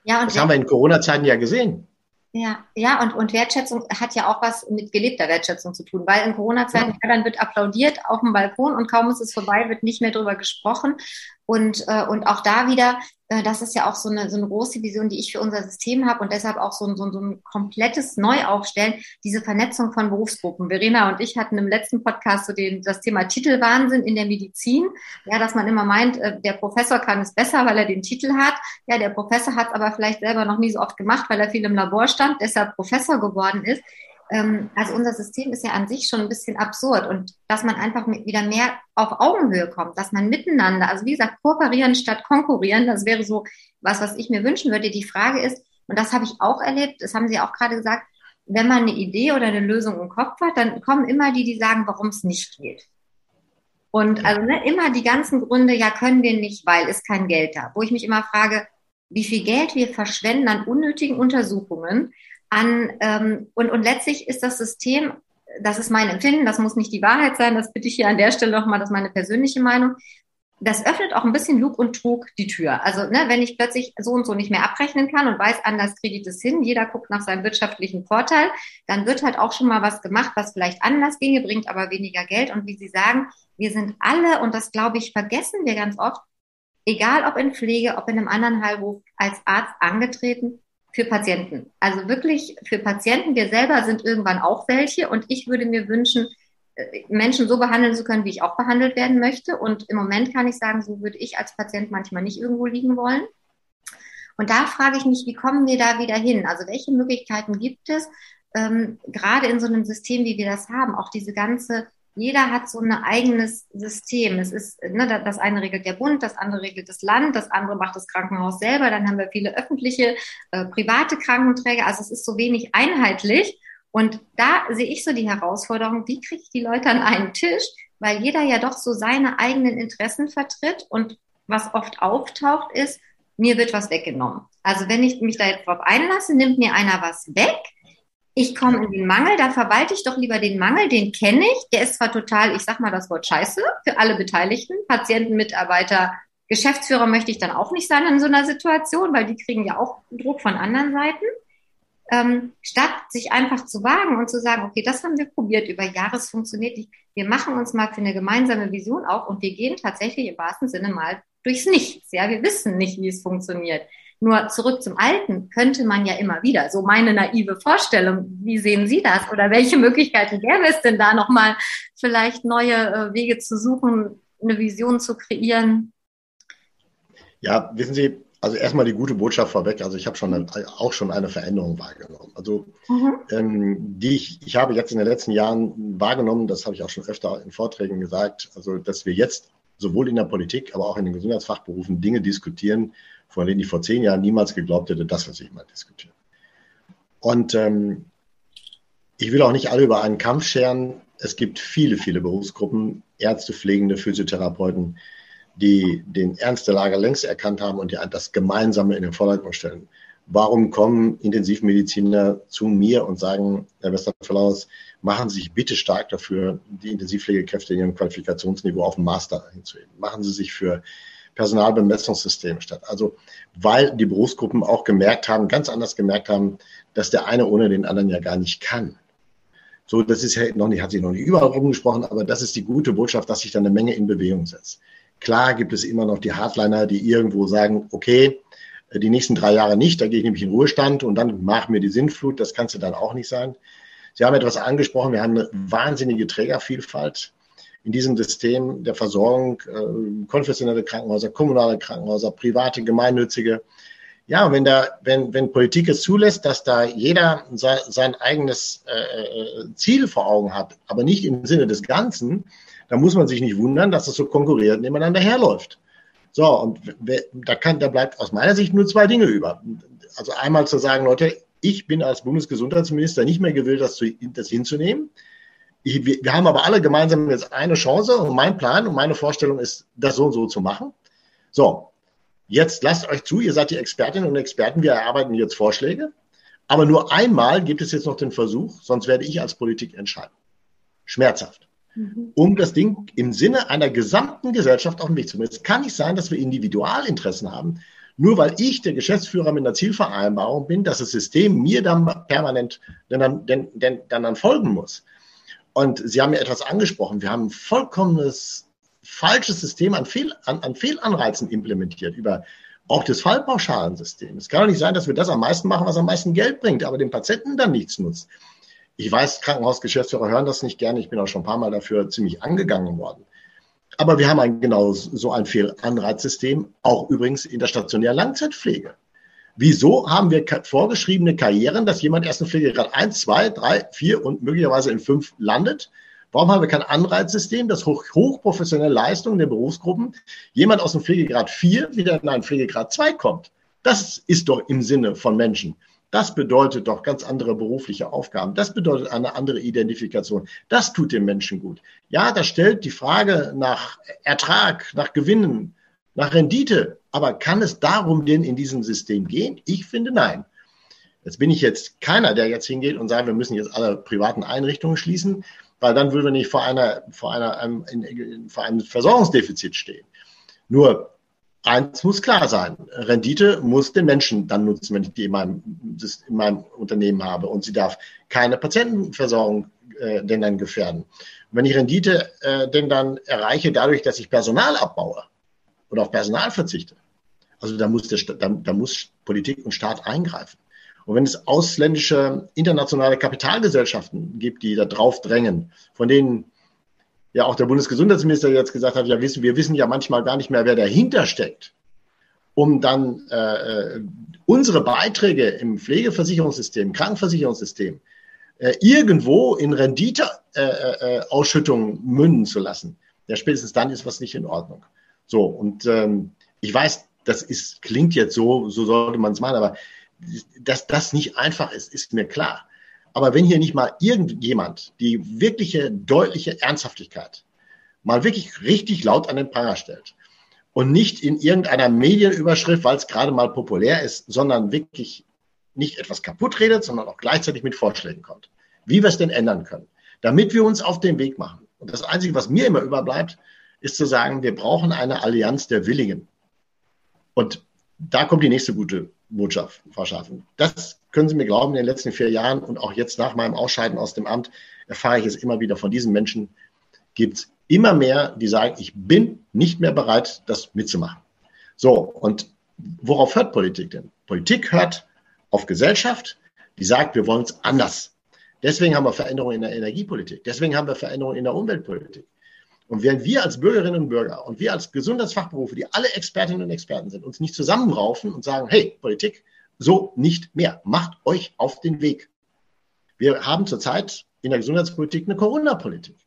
Ja, und das haben wir in Corona-Zeiten ja gesehen. Ja, ja, und, und Wertschätzung hat ja auch was mit gelebter Wertschätzung zu tun, weil in Corona-Zeiten, ja. dann wird applaudiert auf dem Balkon und kaum ist es vorbei, wird nicht mehr drüber gesprochen. Und, äh, und auch da wieder, das ist ja auch so eine, so eine große Vision, die ich für unser System habe und deshalb auch so ein, so, ein, so ein komplettes Neuaufstellen, diese Vernetzung von Berufsgruppen. Verena und ich hatten im letzten Podcast so den, das Thema Titelwahnsinn in der Medizin. Ja, dass man immer meint, äh, der Professor kann es besser, weil er den Titel hat. Ja, der Professor hat es aber vielleicht selber noch nie so oft gemacht, weil er viel im Labor stand, deshalb Professor geworden ist ähm, also unser System ist ja an sich schon ein bisschen absurd und dass man einfach wieder mehr auf Augenhöhe kommt, dass man miteinander, also wie gesagt, kooperieren statt konkurrieren, das wäre so was, was ich mir wünschen würde. Die Frage ist, und das habe ich auch erlebt, das haben Sie auch gerade gesagt, wenn man eine Idee oder eine Lösung im Kopf hat, dann kommen immer die, die sagen, warum es nicht geht. Und also ne, immer die ganzen Gründe, ja, können wir nicht, weil ist kein Geld da. Wo ich mich immer frage, wie viel Geld wir verschwenden an unnötigen Untersuchungen, an, ähm, und, und letztlich ist das System, das ist mein Empfinden, das muss nicht die Wahrheit sein, das bitte ich hier an der Stelle nochmal, das ist meine persönliche Meinung. Das öffnet auch ein bisschen Lug und Trug die Tür. Also, ne, wenn ich plötzlich so und so nicht mehr abrechnen kann und weiß, anders kriege ich das hin, jeder guckt nach seinem wirtschaftlichen Vorteil, dann wird halt auch schon mal was gemacht, was vielleicht anders ginge, bringt aber weniger Geld. Und wie Sie sagen, wir sind alle, und das glaube ich, vergessen wir ganz oft, egal ob in Pflege, ob in einem anderen Heilberuf, als Arzt angetreten, für Patienten. Also wirklich für Patienten. Wir selber sind irgendwann auch welche und ich würde mir wünschen, äh, Menschen so behandeln zu können, wie ich auch behandelt werden möchte. Und im Moment kann ich sagen, so würde ich als Patient manchmal nicht irgendwo liegen wollen. Und da frage ich mich, wie kommen wir da wieder hin? Also welche Möglichkeiten gibt es, ähm, gerade in so einem System, wie wir das haben, auch diese ganze jeder hat so ein eigenes System. Es ist, ne, das eine regelt der Bund, das andere regelt das Land, das andere macht das Krankenhaus selber. Dann haben wir viele öffentliche, äh, private Krankenträger. Also es ist so wenig einheitlich. Und da sehe ich so die Herausforderung, wie kriege ich die Leute an einen Tisch, weil jeder ja doch so seine eigenen Interessen vertritt. Und was oft auftaucht, ist, mir wird was weggenommen. Also wenn ich mich da jetzt drauf einlasse, nimmt mir einer was weg ich komme in den Mangel, da verwalte ich doch lieber den Mangel, den kenne ich. Der ist zwar total, ich sag mal das Wort Scheiße für alle Beteiligten, Patienten, Mitarbeiter, Geschäftsführer möchte ich dann auch nicht sein in so einer Situation, weil die kriegen ja auch Druck von anderen Seiten. Ähm, statt sich einfach zu wagen und zu sagen, okay, das haben wir probiert, über Jahre es funktioniert nicht. Wir machen uns mal für eine gemeinsame Vision auf und wir gehen tatsächlich im wahrsten Sinne mal durchs Nichts. Ja, wir wissen nicht, wie es funktioniert. Nur zurück zum Alten könnte man ja immer wieder. So meine naive Vorstellung. Wie sehen Sie das? Oder welche Möglichkeiten gäbe es denn da nochmal vielleicht neue äh, Wege zu suchen, eine Vision zu kreieren? Ja, wissen Sie, also erstmal die gute Botschaft vorweg. Also ich habe schon eine, auch schon eine Veränderung wahrgenommen. Also mhm. ähm, die ich, ich habe jetzt in den letzten Jahren wahrgenommen, das habe ich auch schon öfter in Vorträgen gesagt, also dass wir jetzt sowohl in der Politik, aber auch in den Gesundheitsfachberufen Dinge diskutieren, von denen ich vor zehn Jahren niemals geglaubt hätte, dass wir sich mal diskutieren. Und ähm, ich will auch nicht alle über einen Kampf scheren. Es gibt viele, viele Berufsgruppen, Ärzte, Pflegende, Physiotherapeuten, die den Ernst der Lage längst erkannt haben und die das Gemeinsame in den Vordergrund stellen. Warum kommen Intensivmediziner zu mir und sagen, Herr Westerflaus, machen Sie sich bitte stark dafür, die Intensivpflegekräfte in ihrem Qualifikationsniveau auf dem Master hinzuheben. Machen Sie sich für Personalbemessungssystem statt. Also weil die Berufsgruppen auch gemerkt haben, ganz anders gemerkt haben, dass der eine ohne den anderen ja gar nicht kann. So, das ist ja noch nicht, hat sich noch nicht überall rumgesprochen, aber das ist die gute Botschaft, dass sich da eine Menge in Bewegung setzt. Klar gibt es immer noch die Hardliner, die irgendwo sagen, okay, die nächsten drei Jahre nicht, da gehe ich nämlich in Ruhestand und dann mach mir die Sinnflut, das kannst du dann auch nicht sein. Sie haben etwas angesprochen, wir haben eine wahnsinnige Trägervielfalt in diesem System der Versorgung, äh, konfessionelle Krankenhäuser, kommunale Krankenhäuser, private, gemeinnützige. Ja, wenn da, wenn, wenn Politik es zulässt, dass da jeder sein eigenes äh, Ziel vor Augen hat, aber nicht im Sinne des Ganzen, dann muss man sich nicht wundern, dass es so konkurrierend nebeneinander herläuft. So, und da, kann, da bleibt aus meiner Sicht nur zwei Dinge über. Also einmal zu sagen, Leute, ich bin als Bundesgesundheitsminister nicht mehr gewillt, das, zu, das hinzunehmen. Ich, wir, wir haben aber alle gemeinsam jetzt eine Chance und mein Plan und meine Vorstellung ist, das so und so zu machen. So, jetzt lasst euch zu, ihr seid die Expertinnen und Experten, wir erarbeiten jetzt Vorschläge. Aber nur einmal gibt es jetzt noch den Versuch, sonst werde ich als Politik entscheiden. Schmerzhaft. Mhm. Um das Ding im Sinne einer gesamten Gesellschaft auf den Weg zu bringen. Es kann nicht sein, dass wir Individualinteressen haben, nur weil ich der Geschäftsführer mit einer Zielvereinbarung bin, dass das System mir dann permanent dann, dann, dann, dann folgen muss. Und Sie haben ja etwas angesprochen. Wir haben ein vollkommenes falsches System an, Fehl, an, an Fehlanreizen implementiert über auch das Fallpauschalensystem. Es kann doch nicht sein, dass wir das am meisten machen, was am meisten Geld bringt, aber dem Patienten dann nichts nutzt. Ich weiß, Krankenhausgeschäftsführer hören das nicht gerne. Ich bin auch schon ein paar Mal dafür ziemlich angegangen worden. Aber wir haben ein genau so ein Fehlanreizsystem, auch übrigens in der stationären Langzeitpflege. Wieso haben wir vorgeschriebene Karrieren, dass jemand erst in Pflegegrad 1, 2, 3, 4 und möglicherweise in 5 landet? Warum haben wir kein Anreizsystem, das hoch, hochprofessionelle Leistungen der Berufsgruppen jemand aus dem Pflegegrad 4 wieder in einen Pflegegrad 2 kommt? Das ist doch im Sinne von Menschen. Das bedeutet doch ganz andere berufliche Aufgaben. Das bedeutet eine andere Identifikation. Das tut den Menschen gut. Ja, das stellt die Frage nach Ertrag, nach Gewinnen, nach Rendite. Aber kann es darum denn in diesem System gehen? Ich finde nein. Jetzt bin ich jetzt keiner, der jetzt hingeht und sagt, wir müssen jetzt alle privaten Einrichtungen schließen, weil dann würden wir nicht vor einer, vor einer, einem, vor einem Versorgungsdefizit stehen. Nur eins muss klar sein, Rendite muss den Menschen dann nutzen, wenn ich die in meinem, in meinem Unternehmen habe. Und sie darf keine Patientenversorgung äh, denn dann gefährden. Wenn ich Rendite äh, denn dann erreiche dadurch, dass ich Personal abbaue oder auf Personal verzichte, also da muss, der, da, da muss Politik und Staat eingreifen. Und wenn es ausländische internationale Kapitalgesellschaften gibt, die da drauf drängen, von denen ja auch der Bundesgesundheitsminister jetzt gesagt hat, ja wissen, wir wissen ja manchmal gar nicht mehr, wer dahinter steckt, um dann äh, unsere Beiträge im Pflegeversicherungssystem, Krankenversicherungssystem äh, irgendwo in Renditeausschüttungen äh, äh, münden zu lassen. Ja, spätestens dann ist was nicht in Ordnung. So, und ähm, ich weiß, das ist, klingt jetzt so, so sollte man es machen, aber dass das nicht einfach ist, ist mir klar. Aber wenn hier nicht mal irgendjemand die wirkliche, deutliche Ernsthaftigkeit mal wirklich richtig laut an den Pranger stellt und nicht in irgendeiner Medienüberschrift, weil es gerade mal populär ist, sondern wirklich nicht etwas kaputt redet, sondern auch gleichzeitig mit Vorschlägen kommt, wie wir es denn ändern können, damit wir uns auf den Weg machen. Und das Einzige, was mir immer überbleibt, ist zu sagen, wir brauchen eine Allianz der Willigen. Und da kommt die nächste gute Botschaft verschaffen. Das können Sie mir glauben, in den letzten vier Jahren und auch jetzt nach meinem Ausscheiden aus dem Amt erfahre ich es immer wieder von diesen Menschen, gibt es immer mehr, die sagen, ich bin nicht mehr bereit, das mitzumachen. So, und worauf hört Politik denn? Politik hört auf Gesellschaft, die sagt, wir wollen es anders. Deswegen haben wir Veränderungen in der Energiepolitik. Deswegen haben wir Veränderungen in der Umweltpolitik. Und während wir als Bürgerinnen und Bürger und wir als Gesundheitsfachberufe, die alle Expertinnen und Experten sind, uns nicht zusammenraufen und sagen, hey, Politik, so nicht mehr. Macht euch auf den Weg. Wir haben zurzeit in der Gesundheitspolitik eine Corona-Politik.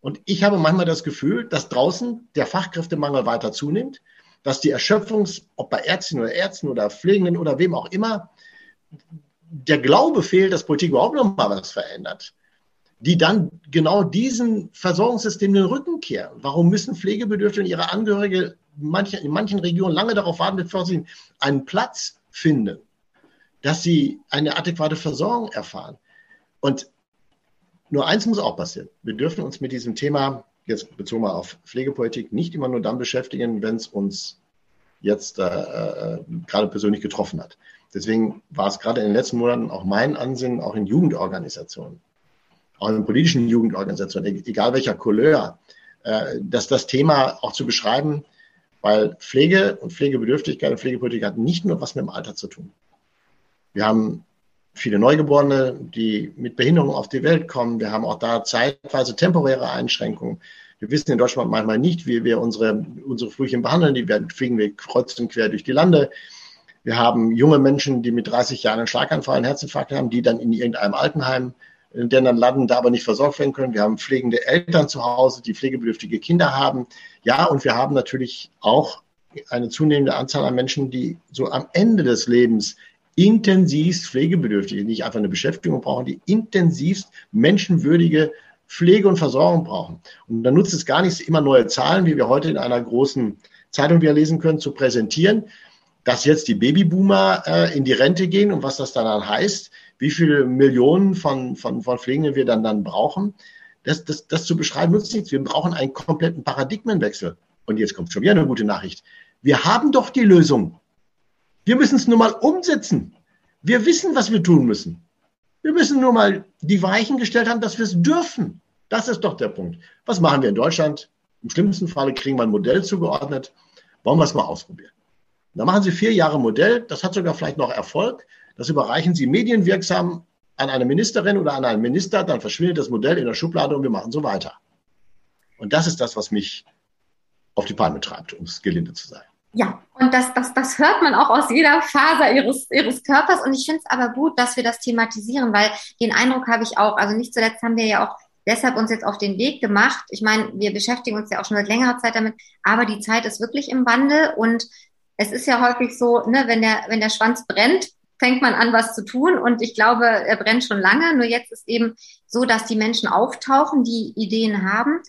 Und ich habe manchmal das Gefühl, dass draußen der Fachkräftemangel weiter zunimmt, dass die Erschöpfungs, ob bei Ärztinnen oder Ärzten oder Pflegenden oder wem auch immer, der Glaube fehlt, dass Politik überhaupt noch mal was verändert die dann genau diesen Versorgungssystem den Rücken kehren. Warum müssen Pflegebedürftige und ihre Angehörige in manchen, in manchen Regionen lange darauf warten, bevor sie einen Platz finden, dass sie eine adäquate Versorgung erfahren? Und nur eins muss auch passieren. Wir dürfen uns mit diesem Thema, jetzt bezogen auf Pflegepolitik, nicht immer nur dann beschäftigen, wenn es uns jetzt äh, äh, gerade persönlich getroffen hat. Deswegen war es gerade in den letzten Monaten auch mein Ansinnen, auch in Jugendorganisationen auch in politischen Jugendorganisationen, egal welcher Couleur, äh, dass das Thema auch zu beschreiben, weil Pflege und Pflegebedürftigkeit und Pflegepolitik hat nicht nur was mit dem Alter zu tun. Wir haben viele Neugeborene, die mit Behinderungen auf die Welt kommen. Wir haben auch da zeitweise temporäre Einschränkungen. Wir wissen in Deutschland manchmal nicht, wie wir unsere, unsere Frühchen behandeln. Die werden, fliegen wir kreuz und quer durch die Lande. Wir haben junge Menschen, die mit 30 Jahren einen Schlaganfall, einen Herzinfarkt haben, die dann in irgendeinem Altenheim denn dann landen da aber nicht versorgt werden können. Wir haben pflegende Eltern zu Hause, die pflegebedürftige Kinder haben. Ja, und wir haben natürlich auch eine zunehmende Anzahl an Menschen, die so am Ende des Lebens intensivst pflegebedürftig, nicht einfach eine Beschäftigung brauchen, die intensivst menschenwürdige Pflege und Versorgung brauchen. Und dann nutzt es gar nichts, immer neue Zahlen, wie wir heute in einer großen Zeitung wieder lesen können, zu präsentieren, dass jetzt die Babyboomer äh, in die Rente gehen und was das dann heißt, wie viele Millionen von, von, von Pflegenden wir dann, dann brauchen. Das, das, das zu beschreiben nutzt nichts. Wir brauchen einen kompletten Paradigmenwechsel. Und jetzt kommt schon wieder eine gute Nachricht. Wir haben doch die Lösung. Wir müssen es nur mal umsetzen. Wir wissen, was wir tun müssen. Wir müssen nur mal die Weichen gestellt haben, dass wir es dürfen. Das ist doch der Punkt. Was machen wir in Deutschland? Im schlimmsten Falle kriegen wir ein Modell zugeordnet. Wollen wir es mal ausprobieren? Da machen Sie vier Jahre Modell. Das hat sogar vielleicht noch Erfolg. Das überreichen Sie medienwirksam an eine Ministerin oder an einen Minister. Dann verschwindet das Modell in der Schublade und wir machen so weiter. Und das ist das, was mich auf die Palme treibt, um es gelinde zu sein. Ja, und das, das, das hört man auch aus jeder Faser ihres, ihres Körpers. Und ich finde es aber gut, dass wir das thematisieren, weil den Eindruck habe ich auch, also nicht zuletzt haben wir ja auch deshalb uns jetzt auf den Weg gemacht. Ich meine, wir beschäftigen uns ja auch schon seit längerer Zeit damit, aber die Zeit ist wirklich im Wandel und es ist ja häufig so, ne, wenn der, wenn der Schwanz brennt, fängt man an, was zu tun. Und ich glaube, er brennt schon lange. Nur jetzt ist eben so, dass die Menschen auftauchen, die Ideen haben.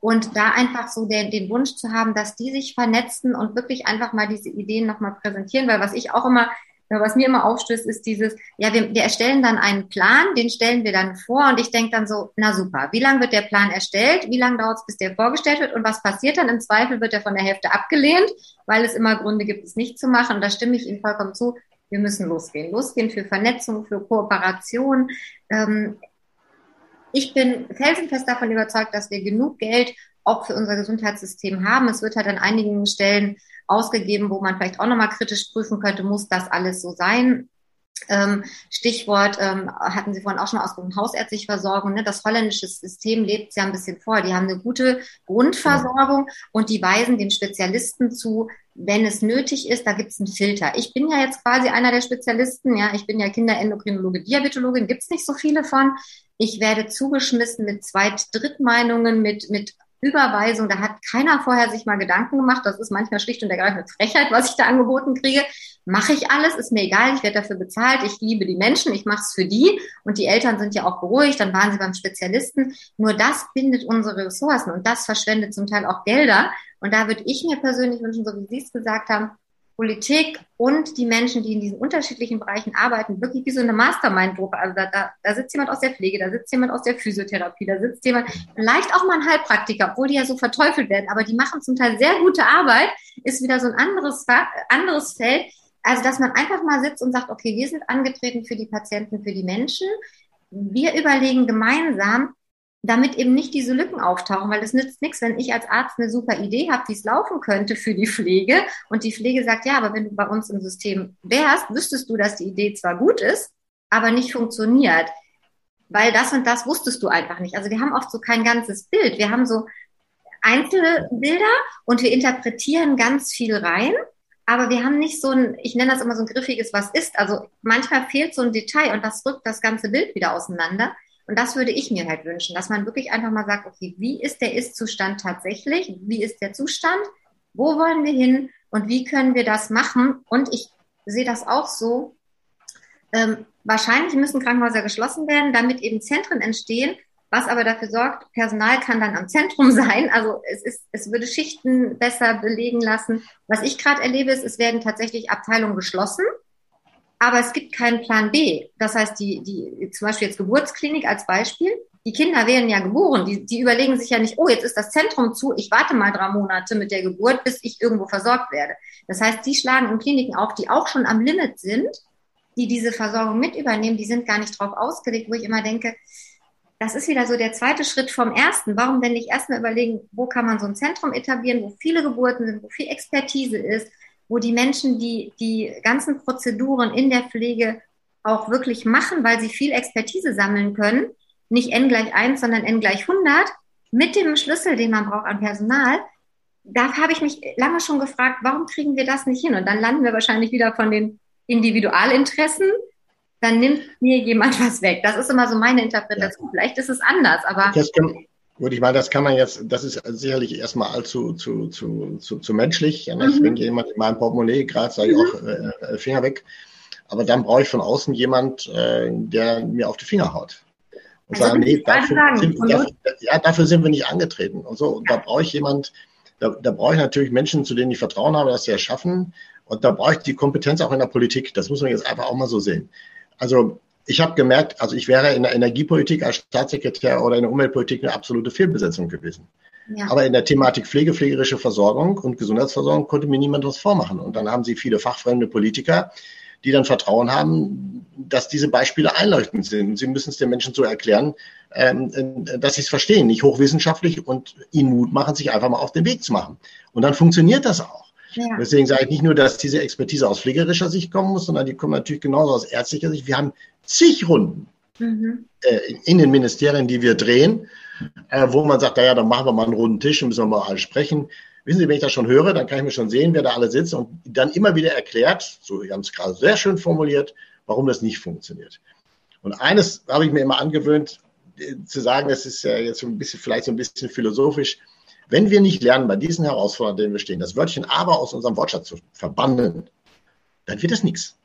Und da einfach so den, den Wunsch zu haben, dass die sich vernetzen und wirklich einfach mal diese Ideen nochmal präsentieren, weil was ich auch immer, was mir immer aufstößt, ist dieses, ja, wir, wir erstellen dann einen Plan, den stellen wir dann vor und ich denke dann so, na super, wie lange wird der Plan erstellt, wie lange dauert es, bis der vorgestellt wird und was passiert dann? Im Zweifel wird er von der Hälfte abgelehnt, weil es immer Gründe gibt, es nicht zu machen und da stimme ich Ihnen vollkommen zu, wir müssen losgehen. Losgehen für Vernetzung, für Kooperation. Ähm, ich bin felsenfest davon überzeugt, dass wir genug Geld auch für unser Gesundheitssystem haben. Es wird halt an einigen Stellen ausgegeben, wo man vielleicht auch nochmal kritisch prüfen könnte, muss das alles so sein? Ähm, Stichwort ähm, hatten Sie vorhin auch schon ausgesprochen, hausärztliche Versorgung. Ne? Das holländische System lebt ja ein bisschen vor. Die haben eine gute Grundversorgung und die weisen den Spezialisten zu, wenn es nötig ist, da gibt es einen Filter. Ich bin ja jetzt quasi einer der Spezialisten, ja, ich bin ja Kinderendokrinologe, Diabetologin, gibt es nicht so viele von. Ich werde zugeschmissen mit Zweit-, Drittmeinungen, mit, mit Überweisung. Da hat keiner vorher sich mal Gedanken gemacht. Das ist manchmal schlicht und ergreifend Frechheit, was ich da angeboten kriege. Mache ich alles, ist mir egal, ich werde dafür bezahlt, ich liebe die Menschen, ich mache es für die und die Eltern sind ja auch beruhigt, dann waren sie beim Spezialisten. Nur das bindet unsere Ressourcen und das verschwendet zum Teil auch Gelder. Und da würde ich mir persönlich wünschen, so wie Sie es gesagt haben, Politik und die Menschen, die in diesen unterschiedlichen Bereichen arbeiten, wirklich wie so eine Mastermind-Gruppe. Also da, da, da sitzt jemand aus der Pflege, da sitzt jemand aus der Physiotherapie, da sitzt jemand, vielleicht auch mal ein Heilpraktiker, obwohl die ja so verteufelt werden, aber die machen zum Teil sehr gute Arbeit, ist wieder so ein anderes, anderes Feld. Also, dass man einfach mal sitzt und sagt, okay, wir sind angetreten für die Patienten, für die Menschen. Wir überlegen gemeinsam, damit eben nicht diese Lücken auftauchen, weil es nützt nichts, wenn ich als Arzt eine super Idee habe, wie es laufen könnte für die Pflege und die Pflege sagt, ja, aber wenn du bei uns im System wärst, wüsstest du, dass die Idee zwar gut ist, aber nicht funktioniert, weil das und das wusstest du einfach nicht. Also wir haben oft so kein ganzes Bild, wir haben so Einzelbilder und wir interpretieren ganz viel rein, aber wir haben nicht so ein, ich nenne das immer so ein griffiges Was ist. Also manchmal fehlt so ein Detail und das rückt das ganze Bild wieder auseinander. Und das würde ich mir halt wünschen, dass man wirklich einfach mal sagt, okay, wie ist der Ist-Zustand tatsächlich? Wie ist der Zustand? Wo wollen wir hin? Und wie können wir das machen? Und ich sehe das auch so. Ähm, wahrscheinlich müssen Krankenhäuser geschlossen werden, damit eben Zentren entstehen, was aber dafür sorgt, Personal kann dann am Zentrum sein. Also es ist, es würde Schichten besser belegen lassen. Was ich gerade erlebe, ist, es werden tatsächlich Abteilungen geschlossen aber es gibt keinen Plan B. Das heißt, die, die, zum Beispiel jetzt Geburtsklinik als Beispiel, die Kinder werden ja geboren, die, die überlegen sich ja nicht, oh, jetzt ist das Zentrum zu, ich warte mal drei Monate mit der Geburt, bis ich irgendwo versorgt werde. Das heißt, die schlagen in Kliniken auf, die auch schon am Limit sind, die diese Versorgung mit übernehmen, die sind gar nicht drauf ausgelegt, wo ich immer denke, das ist wieder so der zweite Schritt vom ersten. Warum denn nicht erstmal überlegen, wo kann man so ein Zentrum etablieren, wo viele Geburten sind, wo viel Expertise ist, wo die Menschen die, die ganzen Prozeduren in der Pflege auch wirklich machen, weil sie viel Expertise sammeln können. Nicht n gleich 1, sondern n gleich 100 mit dem Schlüssel, den man braucht an Personal. Da habe ich mich lange schon gefragt, warum kriegen wir das nicht hin? Und dann landen wir wahrscheinlich wieder von den Individualinteressen dann nimmt mir jemand was weg. Das ist immer so meine Interpretation. Ja. Vielleicht ist es anders, aber. Das kann, gut, ich meine, das kann man jetzt, das ist sicherlich erstmal allzu zu, zu, zu, zu menschlich. Ja, mhm. Wenn jemand in meinem Portemonnaie gerade, sage ich mhm. auch, äh, äh, Finger weg. Aber dann brauche ich von außen jemand, äh, der mir auf die Finger haut. Und also sagen, nee, dafür, sind, dafür, ja, dafür sind wir nicht angetreten. Und so, und da brauche ich jemand, da, da brauche ich natürlich Menschen, zu denen ich Vertrauen habe, dass sie es schaffen. Und da brauche ich die Kompetenz auch in der Politik. Das muss man jetzt einfach auch mal so sehen. Also ich habe gemerkt, also ich wäre in der Energiepolitik als Staatssekretär oder in der Umweltpolitik eine absolute Fehlbesetzung gewesen. Ja. Aber in der Thematik Pflege, pflegerische Versorgung und Gesundheitsversorgung konnte mir niemand was vormachen. Und dann haben sie viele fachfremde Politiker, die dann Vertrauen haben, dass diese Beispiele einleuchtend sind. Sie müssen es den Menschen so erklären, ähm, dass sie es verstehen, nicht hochwissenschaftlich und ihnen Mut machen, sich einfach mal auf den Weg zu machen. Und dann funktioniert das auch. Ja. Deswegen sage ich nicht nur, dass diese Expertise aus pflegerischer Sicht kommen muss, sondern die kommen natürlich genauso aus ärztlicher Sicht. Wir haben zig Runden mhm. äh, in den Ministerien, die wir drehen, äh, wo man sagt, naja, dann machen wir mal einen runden Tisch und müssen wir mal alle sprechen. Wissen Sie, wenn ich das schon höre, dann kann ich mir schon sehen, wer da alle sitzt und dann immer wieder erklärt, so, Sie haben es gerade sehr schön formuliert, warum das nicht funktioniert. Und eines habe ich mir immer angewöhnt, äh, zu sagen, das ist ja jetzt so ein bisschen, vielleicht so ein bisschen philosophisch. Wenn wir nicht lernen, bei diesen Herausforderungen, denen wir stehen, das Wörtchen aber aus unserem Wortschatz zu verbannen, dann wird das nichts.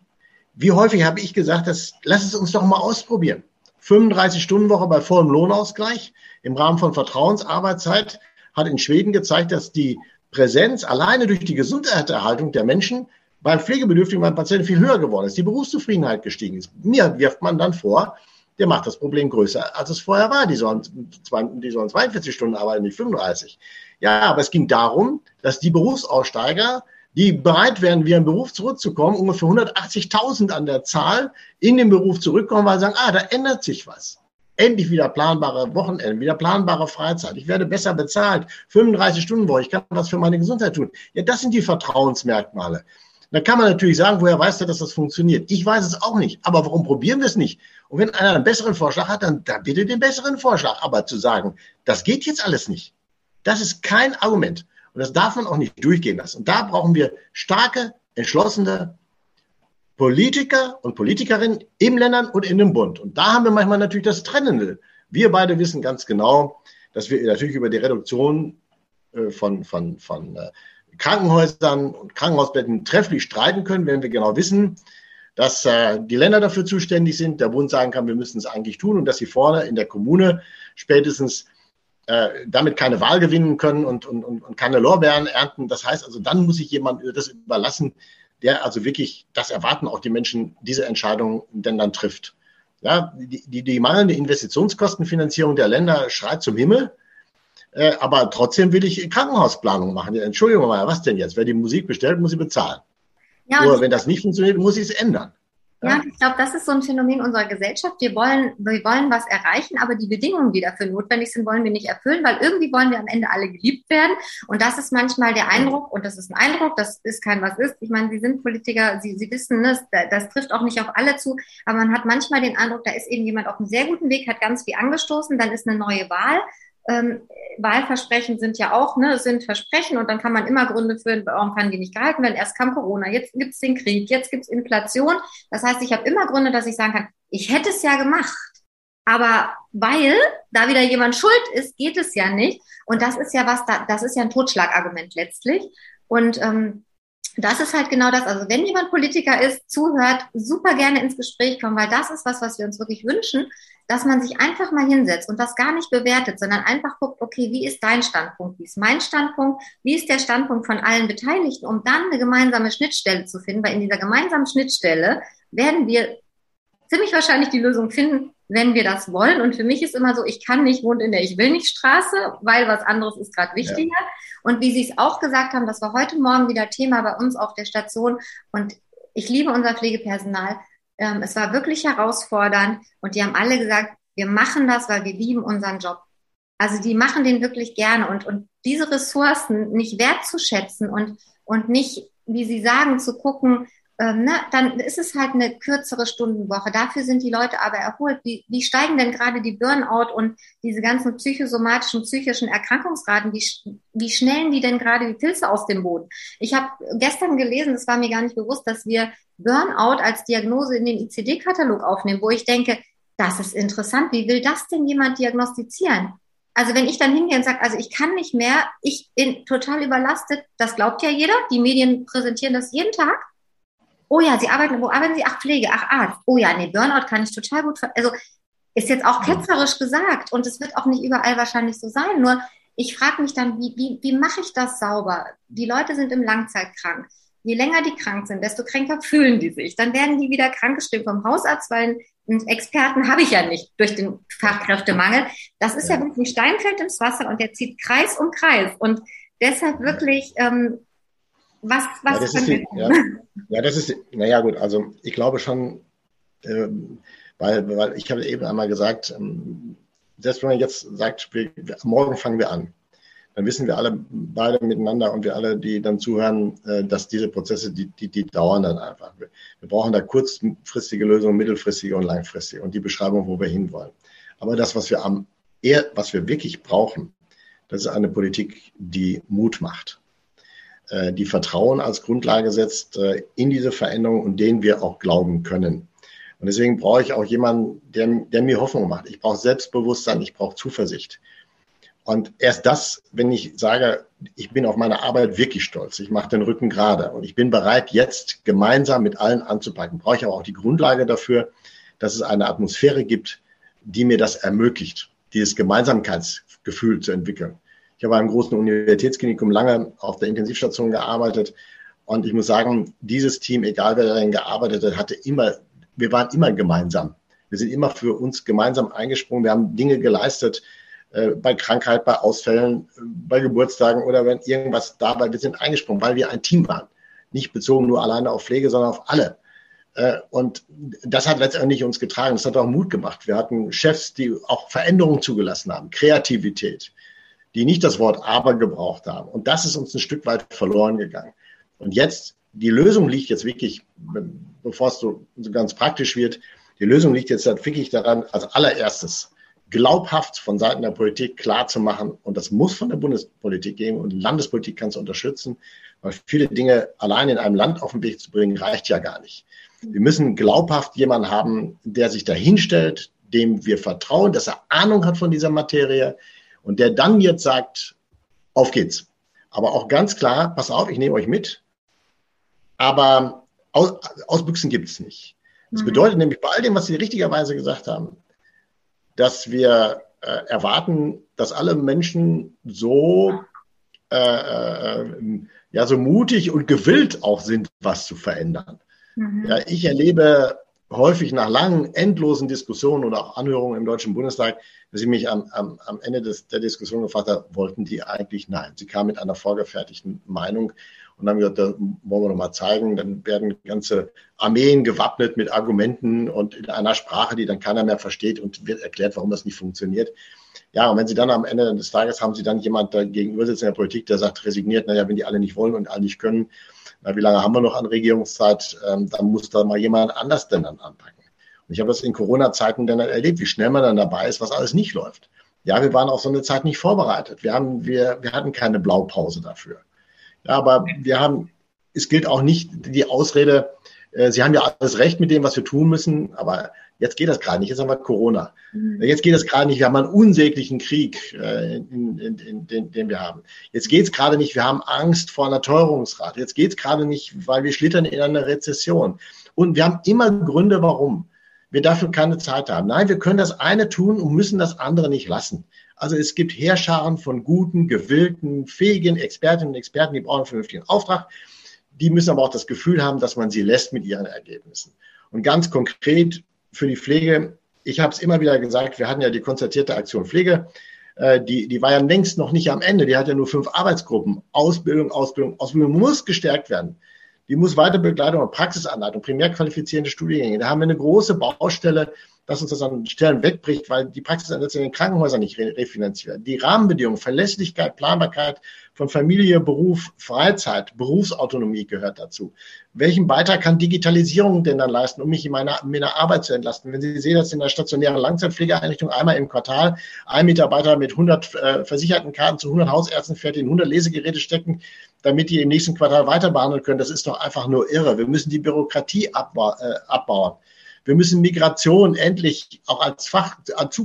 Wie häufig habe ich gesagt, dass, lass es uns doch mal ausprobieren. 35 Stunden Woche bei vollem Lohnausgleich im Rahmen von Vertrauensarbeitszeit hat in Schweden gezeigt, dass die Präsenz alleine durch die Gesundheitserhaltung der Menschen beim Pflegebedürftigen, beim Patienten viel höher geworden ist, die Berufszufriedenheit gestiegen ist. Mir wirft man dann vor, der macht das Problem größer, als es vorher war. Die sollen, die sollen 42 Stunden arbeiten, nicht 35. Ja, aber es ging darum, dass die Berufsaussteiger, die bereit wären, wieder im Beruf zurückzukommen, ungefähr 180.000 an der Zahl in den Beruf zurückkommen, weil sie sagen, ah, da ändert sich was endlich wieder planbare Wochenende, wieder planbare Freizeit. Ich werde besser bezahlt. 35 Stunden Woche. Ich kann was für meine Gesundheit tun. Ja, das sind die Vertrauensmerkmale. Da kann man natürlich sagen, woher weiß der, dass das funktioniert? Ich weiß es auch nicht. Aber warum probieren wir es nicht? Und wenn einer einen besseren Vorschlag hat, dann, dann bitte den besseren Vorschlag. Aber zu sagen, das geht jetzt alles nicht, das ist kein Argument. Und das darf man auch nicht durchgehen lassen. Und da brauchen wir starke, entschlossene Politiker und Politikerinnen im Ländern und in dem Bund. Und da haben wir manchmal natürlich das Trennende. Wir beide wissen ganz genau, dass wir natürlich über die Reduktion äh, von, von, von äh, Krankenhäusern und Krankenhausbetten trefflich streiten können, wenn wir genau wissen, dass äh, die Länder dafür zuständig sind, der Bund sagen kann, wir müssen es eigentlich tun und dass sie vorne in der Kommune spätestens damit keine Wahl gewinnen können und, und, und keine Lorbeeren ernten. Das heißt also, dann muss ich jemand das überlassen, der also wirklich, das erwarten auch die Menschen, diese Entscheidung denn dann trifft. Ja, die, die, die mangelnde Investitionskostenfinanzierung der Länder schreit zum Himmel. Äh, aber trotzdem will ich Krankenhausplanung machen. Ja, Entschuldigung mal, was denn jetzt? Wer die Musik bestellt, muss sie bezahlen. Ja, Nur wenn das nicht funktioniert, muss ich es ändern. Ja, ich glaube, das ist so ein Phänomen unserer Gesellschaft. Wir wollen, wir wollen was erreichen, aber die Bedingungen, die dafür notwendig sind, wollen wir nicht erfüllen, weil irgendwie wollen wir am Ende alle geliebt werden. Und das ist manchmal der Eindruck, und das ist ein Eindruck, das ist kein was ist. Ich meine, Sie sind Politiker, Sie, Sie wissen, das, das trifft auch nicht auf alle zu, aber man hat manchmal den Eindruck, da ist eben jemand auf einem sehr guten Weg, hat ganz viel angestoßen, dann ist eine neue Wahl ähm, Wahlversprechen sind ja auch, ne, sind Versprechen und dann kann man immer Gründe führen, warum kann die nicht gehalten werden. Erst kam Corona, jetzt gibt's den Krieg, jetzt gibt's Inflation. Das heißt, ich habe immer Gründe, dass ich sagen kann, ich hätte es ja gemacht. Aber weil da wieder jemand schuld ist, geht es ja nicht. Und das ist ja was, da, das ist ja ein Totschlagargument letztlich. Und ähm, das ist halt genau das. Also wenn jemand Politiker ist, zuhört, super gerne ins Gespräch kommen, weil das ist was, was wir uns wirklich wünschen, dass man sich einfach mal hinsetzt und das gar nicht bewertet, sondern einfach guckt, okay, wie ist dein Standpunkt, wie ist mein Standpunkt, wie ist der Standpunkt von allen Beteiligten, um dann eine gemeinsame Schnittstelle zu finden, weil in dieser gemeinsamen Schnittstelle werden wir ziemlich wahrscheinlich die Lösung finden, wenn wir das wollen. Und für mich ist immer so, ich kann nicht wohnen in der Ich will nicht Straße, weil was anderes ist gerade wichtiger. Ja. Und wie Sie es auch gesagt haben, das war heute Morgen wieder Thema bei uns auf der Station. Und ich liebe unser Pflegepersonal. Ähm, es war wirklich herausfordernd und die haben alle gesagt, wir machen das, weil wir lieben unseren Job. Also die machen den wirklich gerne und, und diese Ressourcen nicht wertzuschätzen und, und nicht, wie Sie sagen, zu gucken, ähm, ne, dann ist es halt eine kürzere Stundenwoche. Dafür sind die Leute aber erholt. Wie, wie steigen denn gerade die Burnout und diese ganzen psychosomatischen, psychischen Erkrankungsraten, wie, wie schnellen die denn gerade die Pilze aus dem Boden? Ich habe gestern gelesen, das war mir gar nicht bewusst, dass wir Burnout als Diagnose in den ICD-Katalog aufnehmen, wo ich denke, das ist interessant. Wie will das denn jemand diagnostizieren? Also wenn ich dann hingehe und sage, also ich kann nicht mehr, ich bin total überlastet, das glaubt ja jeder, die Medien präsentieren das jeden Tag. Oh ja, Sie arbeiten, wo arbeiten Sie? Ach, Pflege, ach, Arzt. Oh ja, nee, Burnout kann ich total gut, also ist jetzt auch ketzerisch gesagt und es wird auch nicht überall wahrscheinlich so sein. Nur ich frage mich dann, wie, wie, wie mache ich das sauber? Die Leute sind im Langzeitkrank. Je länger die krank sind, desto kränker fühlen die sich. Dann werden die wieder krankgeschrieben vom Hausarzt, weil einen Experten habe ich ja nicht durch den Fachkräftemangel. Das ist ja, ja wirklich ein Steinfeld ins Wasser und der zieht Kreis um Kreis. Und deshalb wirklich, ähm, was, was ja, das ist die, ja, ja, das ist, naja gut, also ich glaube schon, ähm, weil, weil ich habe eben einmal gesagt, ähm, selbst wenn man jetzt sagt, wir, morgen fangen wir an, dann wissen wir alle beide miteinander und wir alle, die dann zuhören, äh, dass diese Prozesse, die, die, die dauern dann einfach. Wir, wir brauchen da kurzfristige Lösungen, mittelfristige und langfristige und die Beschreibung, wo wir hinwollen. Aber das, was wir am eher, was wir wirklich brauchen, das ist eine Politik, die Mut macht, äh, die Vertrauen als Grundlage setzt äh, in diese Veränderung und denen wir auch glauben können. Und deswegen brauche ich auch jemanden, der, der mir Hoffnung macht. Ich brauche Selbstbewusstsein, ich brauche Zuversicht. Und erst das, wenn ich sage, ich bin auf meine Arbeit wirklich stolz, ich mache den Rücken gerade und ich bin bereit, jetzt gemeinsam mit allen anzupacken, brauche ich aber auch die Grundlage dafür, dass es eine Atmosphäre gibt, die mir das ermöglicht, dieses Gemeinsamkeitsgefühl zu entwickeln. Ich habe einem großen Universitätsklinikum lange auf der Intensivstation gearbeitet und ich muss sagen, dieses Team, egal wer darin gearbeitet hat, hatte immer, wir waren immer gemeinsam. Wir sind immer für uns gemeinsam eingesprungen. Wir haben Dinge geleistet, äh, bei Krankheit, bei Ausfällen, bei Geburtstagen oder wenn irgendwas da war. Wir sind eingesprungen, weil wir ein Team waren. Nicht bezogen nur alleine auf Pflege, sondern auf alle. Äh, und das hat letztendlich uns getragen. Das hat auch Mut gemacht. Wir hatten Chefs, die auch Veränderungen zugelassen haben, Kreativität, die nicht das Wort aber gebraucht haben. Und das ist uns ein Stück weit verloren gegangen. Und jetzt, die Lösung liegt jetzt wirklich, bevor es so ganz praktisch wird, die Lösung liegt jetzt halt wirklich daran, als allererstes glaubhaft von Seiten der Politik klar zu machen. Und das muss von der Bundespolitik gehen und Landespolitik kann es unterstützen, weil viele Dinge allein in einem Land auf den Weg zu bringen, reicht ja gar nicht. Wir müssen glaubhaft jemanden haben, der sich dahinstellt, dem wir vertrauen, dass er Ahnung hat von dieser Materie und der dann jetzt sagt, auf geht's. Aber auch ganz klar, pass auf, ich nehme euch mit, aber Aus, Ausbüchsen gibt es nicht. Das mhm. bedeutet nämlich bei all dem, was Sie richtigerweise gesagt haben, dass wir äh, erwarten, dass alle Menschen so, äh, äh, ja, so mutig und gewillt auch sind, was zu verändern. Mhm. Ja, ich erlebe häufig nach langen, endlosen Diskussionen oder auch Anhörungen im Deutschen Bundestag, dass ich mich am, am, am Ende des, der Diskussion gefragt habe, wollten die eigentlich? Nein. Sie kamen mit einer vorgefertigten Meinung und haben gesagt, da wollen wir noch mal zeigen. Dann werden ganze Armeen gewappnet mit Argumenten und in einer Sprache, die dann keiner mehr versteht und wird erklärt, warum das nicht funktioniert. Ja, und wenn Sie dann am Ende des Tages haben Sie dann jemand da gegenüber sitzen in der Politik, der sagt, resigniert, naja, wenn die alle nicht wollen und alle nicht können, na, wie lange haben wir noch an Regierungszeit? Ähm, dann muss da mal jemand anders denn dann anpacken. Und ich habe das in Corona-Zeiten dann erlebt, wie schnell man dann dabei ist, was alles nicht läuft. Ja, wir waren auf so eine Zeit nicht vorbereitet. Wir haben, wir, wir hatten keine Blaupause dafür. Ja, aber wir haben, es gilt auch nicht die Ausrede, äh, Sie haben ja alles recht mit dem, was wir tun müssen, aber jetzt geht das gerade nicht. Jetzt haben wir Corona. Mhm. Jetzt geht es gerade nicht. Wir haben einen unsäglichen Krieg, äh, in, in, in, den, den wir haben. Jetzt geht es gerade nicht. Wir haben Angst vor einer Teuerungsrate. Jetzt geht es gerade nicht, weil wir schlittern in eine Rezession. Und wir haben immer Gründe, warum wir dafür keine Zeit haben. Nein, wir können das eine tun und müssen das andere nicht lassen. Also es gibt Heerscharen von guten, gewillten, fähigen Expertinnen und Experten, die brauchen einen vernünftigen Auftrag. Die müssen aber auch das Gefühl haben, dass man sie lässt mit ihren Ergebnissen. Und ganz konkret für die Pflege, ich habe es immer wieder gesagt, wir hatten ja die konzertierte Aktion Pflege, äh, die, die war ja längst noch nicht am Ende, die hat ja nur fünf Arbeitsgruppen. Ausbildung, Ausbildung, Ausbildung muss gestärkt werden. Die muss Weiterbegleitung und Praxisanleitung, primär qualifizierende Studiengänge. Da haben wir eine große Baustelle, dass uns das an Stellen wegbricht, weil die Praxisansätze in den Krankenhäusern nicht refinanziert werden. Die Rahmenbedingungen, Verlässlichkeit, Planbarkeit von Familie, Beruf, Freizeit, Berufsautonomie gehört dazu. Welchen Beitrag kann Digitalisierung denn dann leisten, um mich in meiner, in meiner Arbeit zu entlasten? Wenn Sie sehen, dass in der stationären Langzeitpflegeeinrichtung einmal im Quartal ein Mitarbeiter mit 100 äh, versicherten Karten zu 100 Hausärzten fährt, in 100 Lesegeräte stecken, damit die im nächsten Quartal weiter behandeln können, das ist doch einfach nur irre. Wir müssen die Bürokratie abba äh, abbauen. Wir müssen Migration endlich auch als Fach, als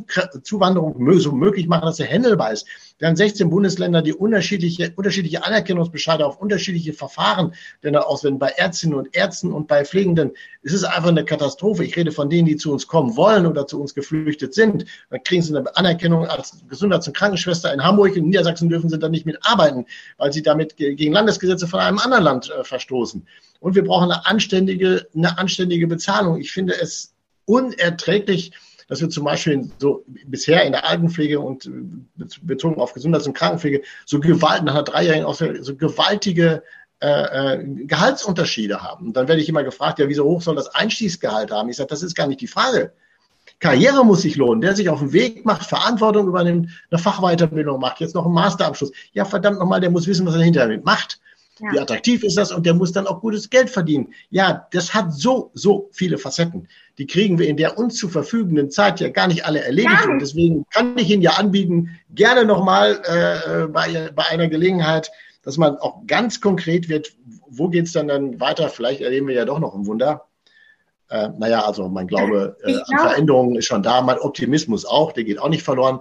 Zuwanderung so möglich machen, dass sie händelbar ist. Wir haben 16 Bundesländer, die unterschiedliche, unterschiedliche Anerkennungsbescheide auf unterschiedliche Verfahren auswählen, bei Ärztinnen und Ärzten und bei Pflegenden. Es ist einfach eine Katastrophe. Ich rede von denen, die zu uns kommen wollen oder zu uns geflüchtet sind. Dann kriegen sie eine Anerkennung als Gesundheits- und Krankenschwester in Hamburg. In Niedersachsen dürfen sie dann nicht mitarbeiten, weil sie damit gegen Landesgesetze von einem anderen Land äh, verstoßen. Und wir brauchen eine anständige, eine anständige Bezahlung. Ich finde es unerträglich, dass wir zum Beispiel so bisher in der Altenpflege und äh, bezogen auf Gesundheits- und Krankenpflege so Gewalt nach einer dreijährigen Ausbildung, so gewaltige äh, äh, Gehaltsunterschiede haben. Und dann werde ich immer gefragt, ja, wieso hoch soll das Einstiegsgehalt haben? Ich sage, das ist gar nicht die Frage. Karriere muss sich lohnen, der sich auf den Weg macht, Verantwortung übernimmt, eine Fachweiterbildung macht, jetzt noch einen Masterabschluss. Ja, verdammt nochmal, der muss wissen, was er hinterher macht. Ja. Wie attraktiv ist das? Und der muss dann auch gutes Geld verdienen. Ja, das hat so, so viele Facetten. Die kriegen wir in der uns zu verfügenden Zeit ja gar nicht alle erledigt. Und deswegen kann ich Ihnen ja anbieten, gerne nochmal äh, bei, bei einer Gelegenheit, dass man auch ganz konkret wird, wo geht's dann dann weiter? Vielleicht erleben wir ja doch noch ein Wunder. Äh, naja, also mein Glaube äh, an Veränderungen ist schon da, mein Optimismus auch, der geht auch nicht verloren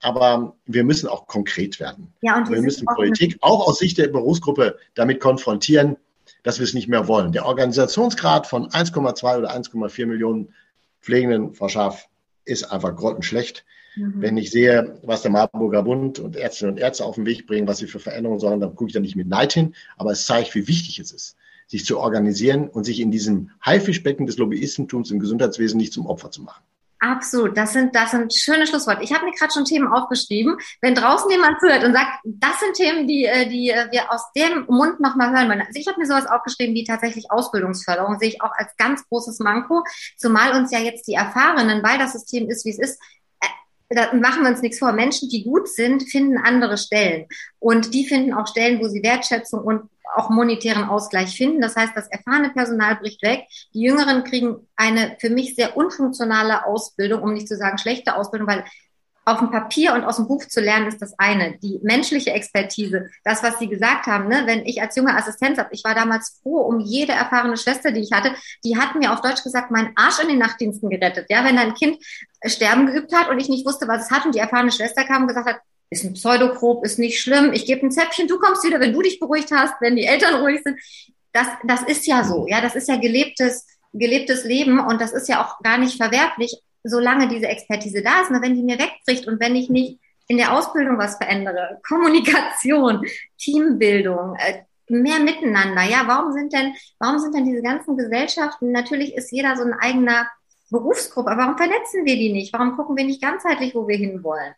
aber wir müssen auch konkret werden. Ja, und wir müssen Politik auch aus Sicht der Berufsgruppe damit konfrontieren, dass wir es nicht mehr wollen. Der Organisationsgrad von 1,2 oder 1,4 Millionen Pflegenden, Frau Schaaf, ist einfach grottenschlecht. Mhm. Wenn ich sehe, was der Marburger Bund und Ärztinnen und Ärzte auf den Weg bringen, was sie für Veränderungen sorgen, dann gucke ich da nicht mit Neid hin, aber es zeigt, wie wichtig es ist, sich zu organisieren und sich in diesem Haifischbecken des Lobbyistentums im Gesundheitswesen nicht zum Opfer zu machen. Absolut, das sind, das sind schöne Schlussworte. Ich habe mir gerade schon Themen aufgeschrieben. Wenn draußen jemand zuhört und sagt, das sind Themen, die, äh, die äh, wir aus dem Mund nochmal hören wollen. Also ich habe mir sowas aufgeschrieben wie tatsächlich Ausbildungsförderung, sehe ich auch als ganz großes Manko, zumal uns ja jetzt die Erfahrenen, weil das System ist, wie es ist, da machen wir uns nichts vor. Menschen, die gut sind, finden andere Stellen. Und die finden auch Stellen, wo sie Wertschätzung und auch monetären Ausgleich finden. Das heißt, das erfahrene Personal bricht weg. Die Jüngeren kriegen eine für mich sehr unfunktionale Ausbildung, um nicht zu sagen schlechte Ausbildung, weil auf dem Papier und aus dem Buch zu lernen ist das eine. Die menschliche Expertise, das, was Sie gesagt haben, ne, wenn ich als junge Assistenz habe, ich war damals froh um jede erfahrene Schwester, die ich hatte, die hat mir auf Deutsch gesagt, meinen Arsch in den Nachtdiensten gerettet. Ja, wenn ein Kind sterben geübt hat und ich nicht wusste, was es hat und die erfahrene Schwester kam und gesagt hat, ist ein Pseudokrop, ist nicht schlimm, ich gebe ein Zäpfchen, du kommst wieder, wenn du dich beruhigt hast, wenn die Eltern ruhig sind. Das, das ist ja so, ja, das ist ja gelebtes, gelebtes Leben und das ist ja auch gar nicht verwerflich, solange diese Expertise da ist. Und wenn die mir wegbricht und wenn ich nicht in der Ausbildung was verändere, Kommunikation, Teambildung, äh, mehr miteinander, ja, warum sind denn, warum sind denn diese ganzen Gesellschaften, natürlich ist jeder so ein eigener Berufsgruppe, aber warum vernetzen wir die nicht? Warum gucken wir nicht ganzheitlich, wo wir hinwollen?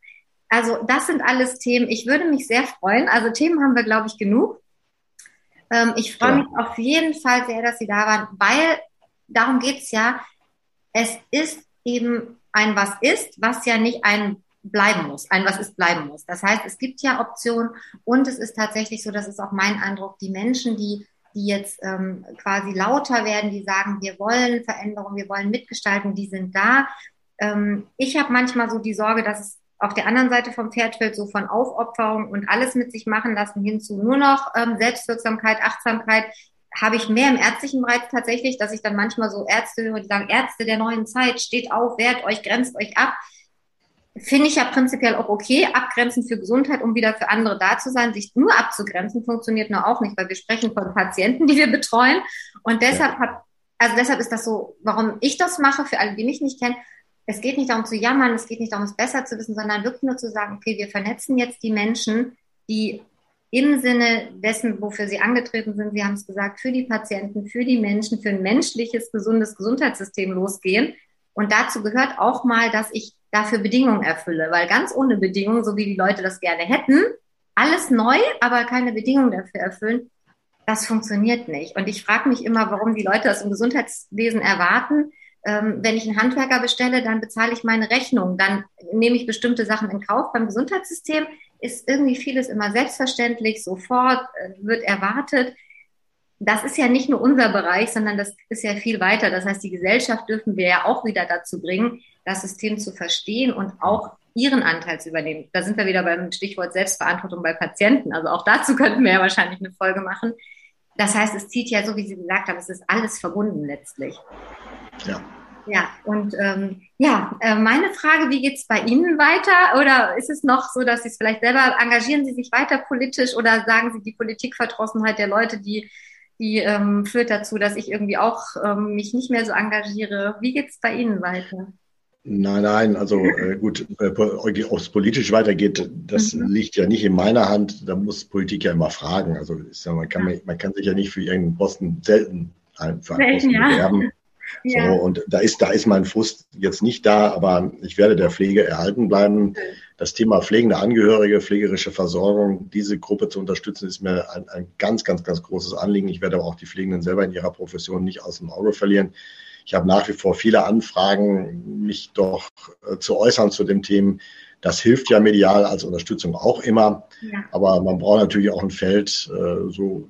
Also das sind alles Themen. Ich würde mich sehr freuen. Also Themen haben wir, glaube ich, genug. Ähm, ich freue ja. mich auf jeden Fall sehr, dass Sie da waren, weil darum geht's ja. Es ist eben ein Was ist, was ja nicht ein bleiben muss, ein Was ist bleiben muss. Das heißt, es gibt ja Optionen und es ist tatsächlich so, das ist auch mein Eindruck, die Menschen, die die jetzt ähm, quasi lauter werden, die sagen, wir wollen Veränderung, wir wollen mitgestalten, die sind da. Ähm, ich habe manchmal so die Sorge, dass es auf der anderen Seite vom Pferdfeld so von Aufopferung und alles mit sich machen lassen hin zu nur noch ähm, Selbstwirksamkeit, Achtsamkeit, habe ich mehr im ärztlichen Bereich tatsächlich, dass ich dann manchmal so Ärzte höre, die sagen, Ärzte der neuen Zeit, steht auf, wehrt euch, grenzt euch ab. Finde ich ja prinzipiell auch okay. Abgrenzen für Gesundheit, um wieder für andere da zu sein. Sich nur abzugrenzen funktioniert nur auch nicht, weil wir sprechen von Patienten, die wir betreuen. Und deshalb ja. also deshalb ist das so, warum ich das mache, für alle, die mich nicht kennen, es geht nicht darum zu jammern, es geht nicht darum, es besser zu wissen, sondern wirklich nur zu sagen, okay, wir vernetzen jetzt die Menschen, die im Sinne dessen, wofür sie angetreten sind, Sie haben es gesagt, für die Patienten, für die Menschen, für ein menschliches, gesundes Gesundheitssystem losgehen. Und dazu gehört auch mal, dass ich dafür Bedingungen erfülle, weil ganz ohne Bedingungen, so wie die Leute das gerne hätten, alles neu, aber keine Bedingungen dafür erfüllen, das funktioniert nicht. Und ich frage mich immer, warum die Leute das im Gesundheitswesen erwarten, ähm, wenn ich einen Handwerker bestelle, dann bezahle ich meine Rechnung, dann nehme ich bestimmte Sachen in Kauf. Beim Gesundheitssystem ist irgendwie vieles immer selbstverständlich, sofort äh, wird erwartet. Das ist ja nicht nur unser Bereich, sondern das ist ja viel weiter. Das heißt, die Gesellschaft dürfen wir ja auch wieder dazu bringen, das System zu verstehen und auch ihren Anteil zu übernehmen. Da sind wir wieder beim Stichwort Selbstverantwortung bei Patienten. Also auch dazu könnten wir ja wahrscheinlich eine Folge machen. Das heißt, es zieht ja, so wie Sie gesagt haben, es ist alles verbunden letztlich. Ja. Ja, und ähm, ja, äh, meine Frage, wie geht's bei Ihnen weiter? Oder ist es noch so, dass Sie es vielleicht selber, engagieren Sie sich weiter politisch oder sagen Sie, die Politikverdrossenheit der Leute, die, die ähm, führt dazu, dass ich irgendwie auch ähm, mich nicht mehr so engagiere? Wie geht's bei Ihnen weiter? Nein, nein, also äh, gut, äh, ob es politisch weitergeht, das mhm. liegt ja nicht in meiner Hand. Da muss Politik ja immer fragen. Also ja, man, kann, man, man kann sich ja nicht für irgendeinen Posten selten für einen Posten ja. bewerben. Ja. So, und da ist, da ist mein Frust jetzt nicht da, aber ich werde der Pflege erhalten bleiben. Das Thema pflegende Angehörige, pflegerische Versorgung, diese Gruppe zu unterstützen, ist mir ein, ein ganz, ganz, ganz großes Anliegen. Ich werde aber auch die Pflegenden selber in ihrer Profession nicht aus dem Auge verlieren. Ich habe nach wie vor viele Anfragen, mich doch äh, zu äußern zu dem Themen. Das hilft ja medial als Unterstützung auch immer. Ja. Aber man braucht natürlich auch ein Feld, äh, so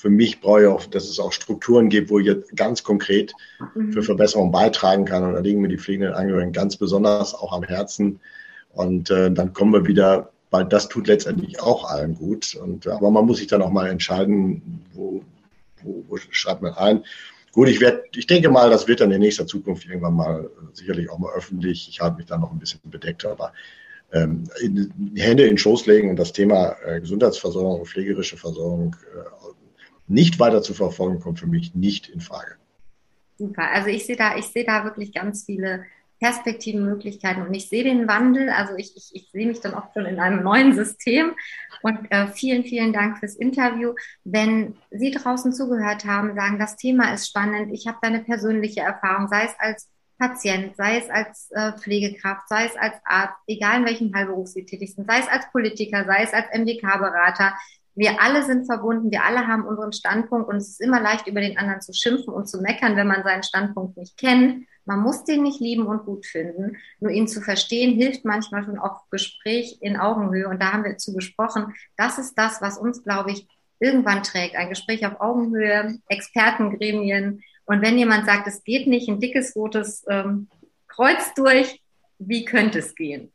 für mich brauche ich auch, dass es auch Strukturen gibt, wo ich jetzt ganz konkret mhm. für Verbesserungen beitragen kann. Und da liegen mir die pflegenden Angehörigen ganz besonders auch am Herzen. Und äh, dann kommen wir wieder, weil das tut letztendlich auch allen gut. Und, äh, aber man muss sich dann auch mal entscheiden, wo, wo, wo schreibt man ein. Gut, ich werde, ich denke mal, das wird dann in nächster Zukunft irgendwann mal äh, sicherlich auch mal öffentlich. Ich halte mich da noch ein bisschen bedeckt, aber ähm, in, Hände in Schoß legen und das Thema äh, Gesundheitsversorgung, pflegerische Versorgung äh, nicht weiter zu verfolgen, kommt für mich nicht in Frage. Super. Also ich sehe da, ich sehe da wirklich ganz viele Perspektiven, Möglichkeiten und ich sehe den Wandel. Also ich, ich, ich sehe mich dann auch schon in einem neuen System. Und äh, vielen, vielen Dank fürs Interview. Wenn Sie draußen zugehört haben, sagen, das Thema ist spannend, ich habe da eine persönliche Erfahrung, sei es als Patient, sei es als äh, Pflegekraft, sei es als Arzt, egal in welchem Heilberuf Sie tätig sind, sei es als Politiker, sei es als MDK-Berater, wir alle sind verbunden, wir alle haben unseren Standpunkt und es ist immer leicht, über den anderen zu schimpfen und zu meckern, wenn man seinen Standpunkt nicht kennt. Man muss den nicht lieben und gut finden. Nur ihn zu verstehen hilft manchmal schon auch Gespräch in Augenhöhe. Und da haben wir zu gesprochen. Das ist das, was uns, glaube ich, irgendwann trägt. Ein Gespräch auf Augenhöhe, Expertengremien. Und wenn jemand sagt, es geht nicht, ein dickes rotes ähm, Kreuz durch, wie könnte es gehen?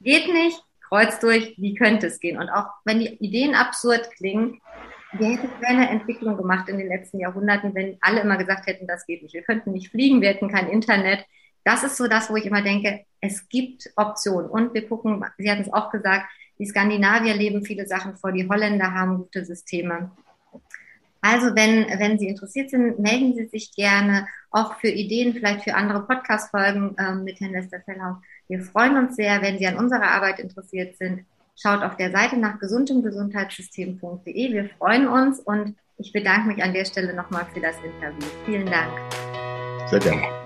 Geht nicht, Kreuz durch, wie könnte es gehen? Und auch wenn die Ideen absurd klingen, wir hätten keine Entwicklung gemacht in den letzten Jahrhunderten, wenn alle immer gesagt hätten, das geht nicht. Wir könnten nicht fliegen, wir hätten kein Internet. Das ist so das, wo ich immer denke, es gibt Optionen. Und wir gucken, Sie hatten es auch gesagt, die Skandinavier leben viele Sachen vor, die Holländer haben gute Systeme. Also wenn, wenn Sie interessiert sind, melden Sie sich gerne auch für Ideen, vielleicht für andere Podcast-Folgen äh, mit Herrn Westerfellhaus. Wir freuen uns sehr, wenn Sie an unserer Arbeit interessiert sind. Schaut auf der Seite nach gesundemgesundheitssystem.de. Wir freuen uns und ich bedanke mich an der Stelle nochmal für das Interview. Vielen Dank. Sehr gerne.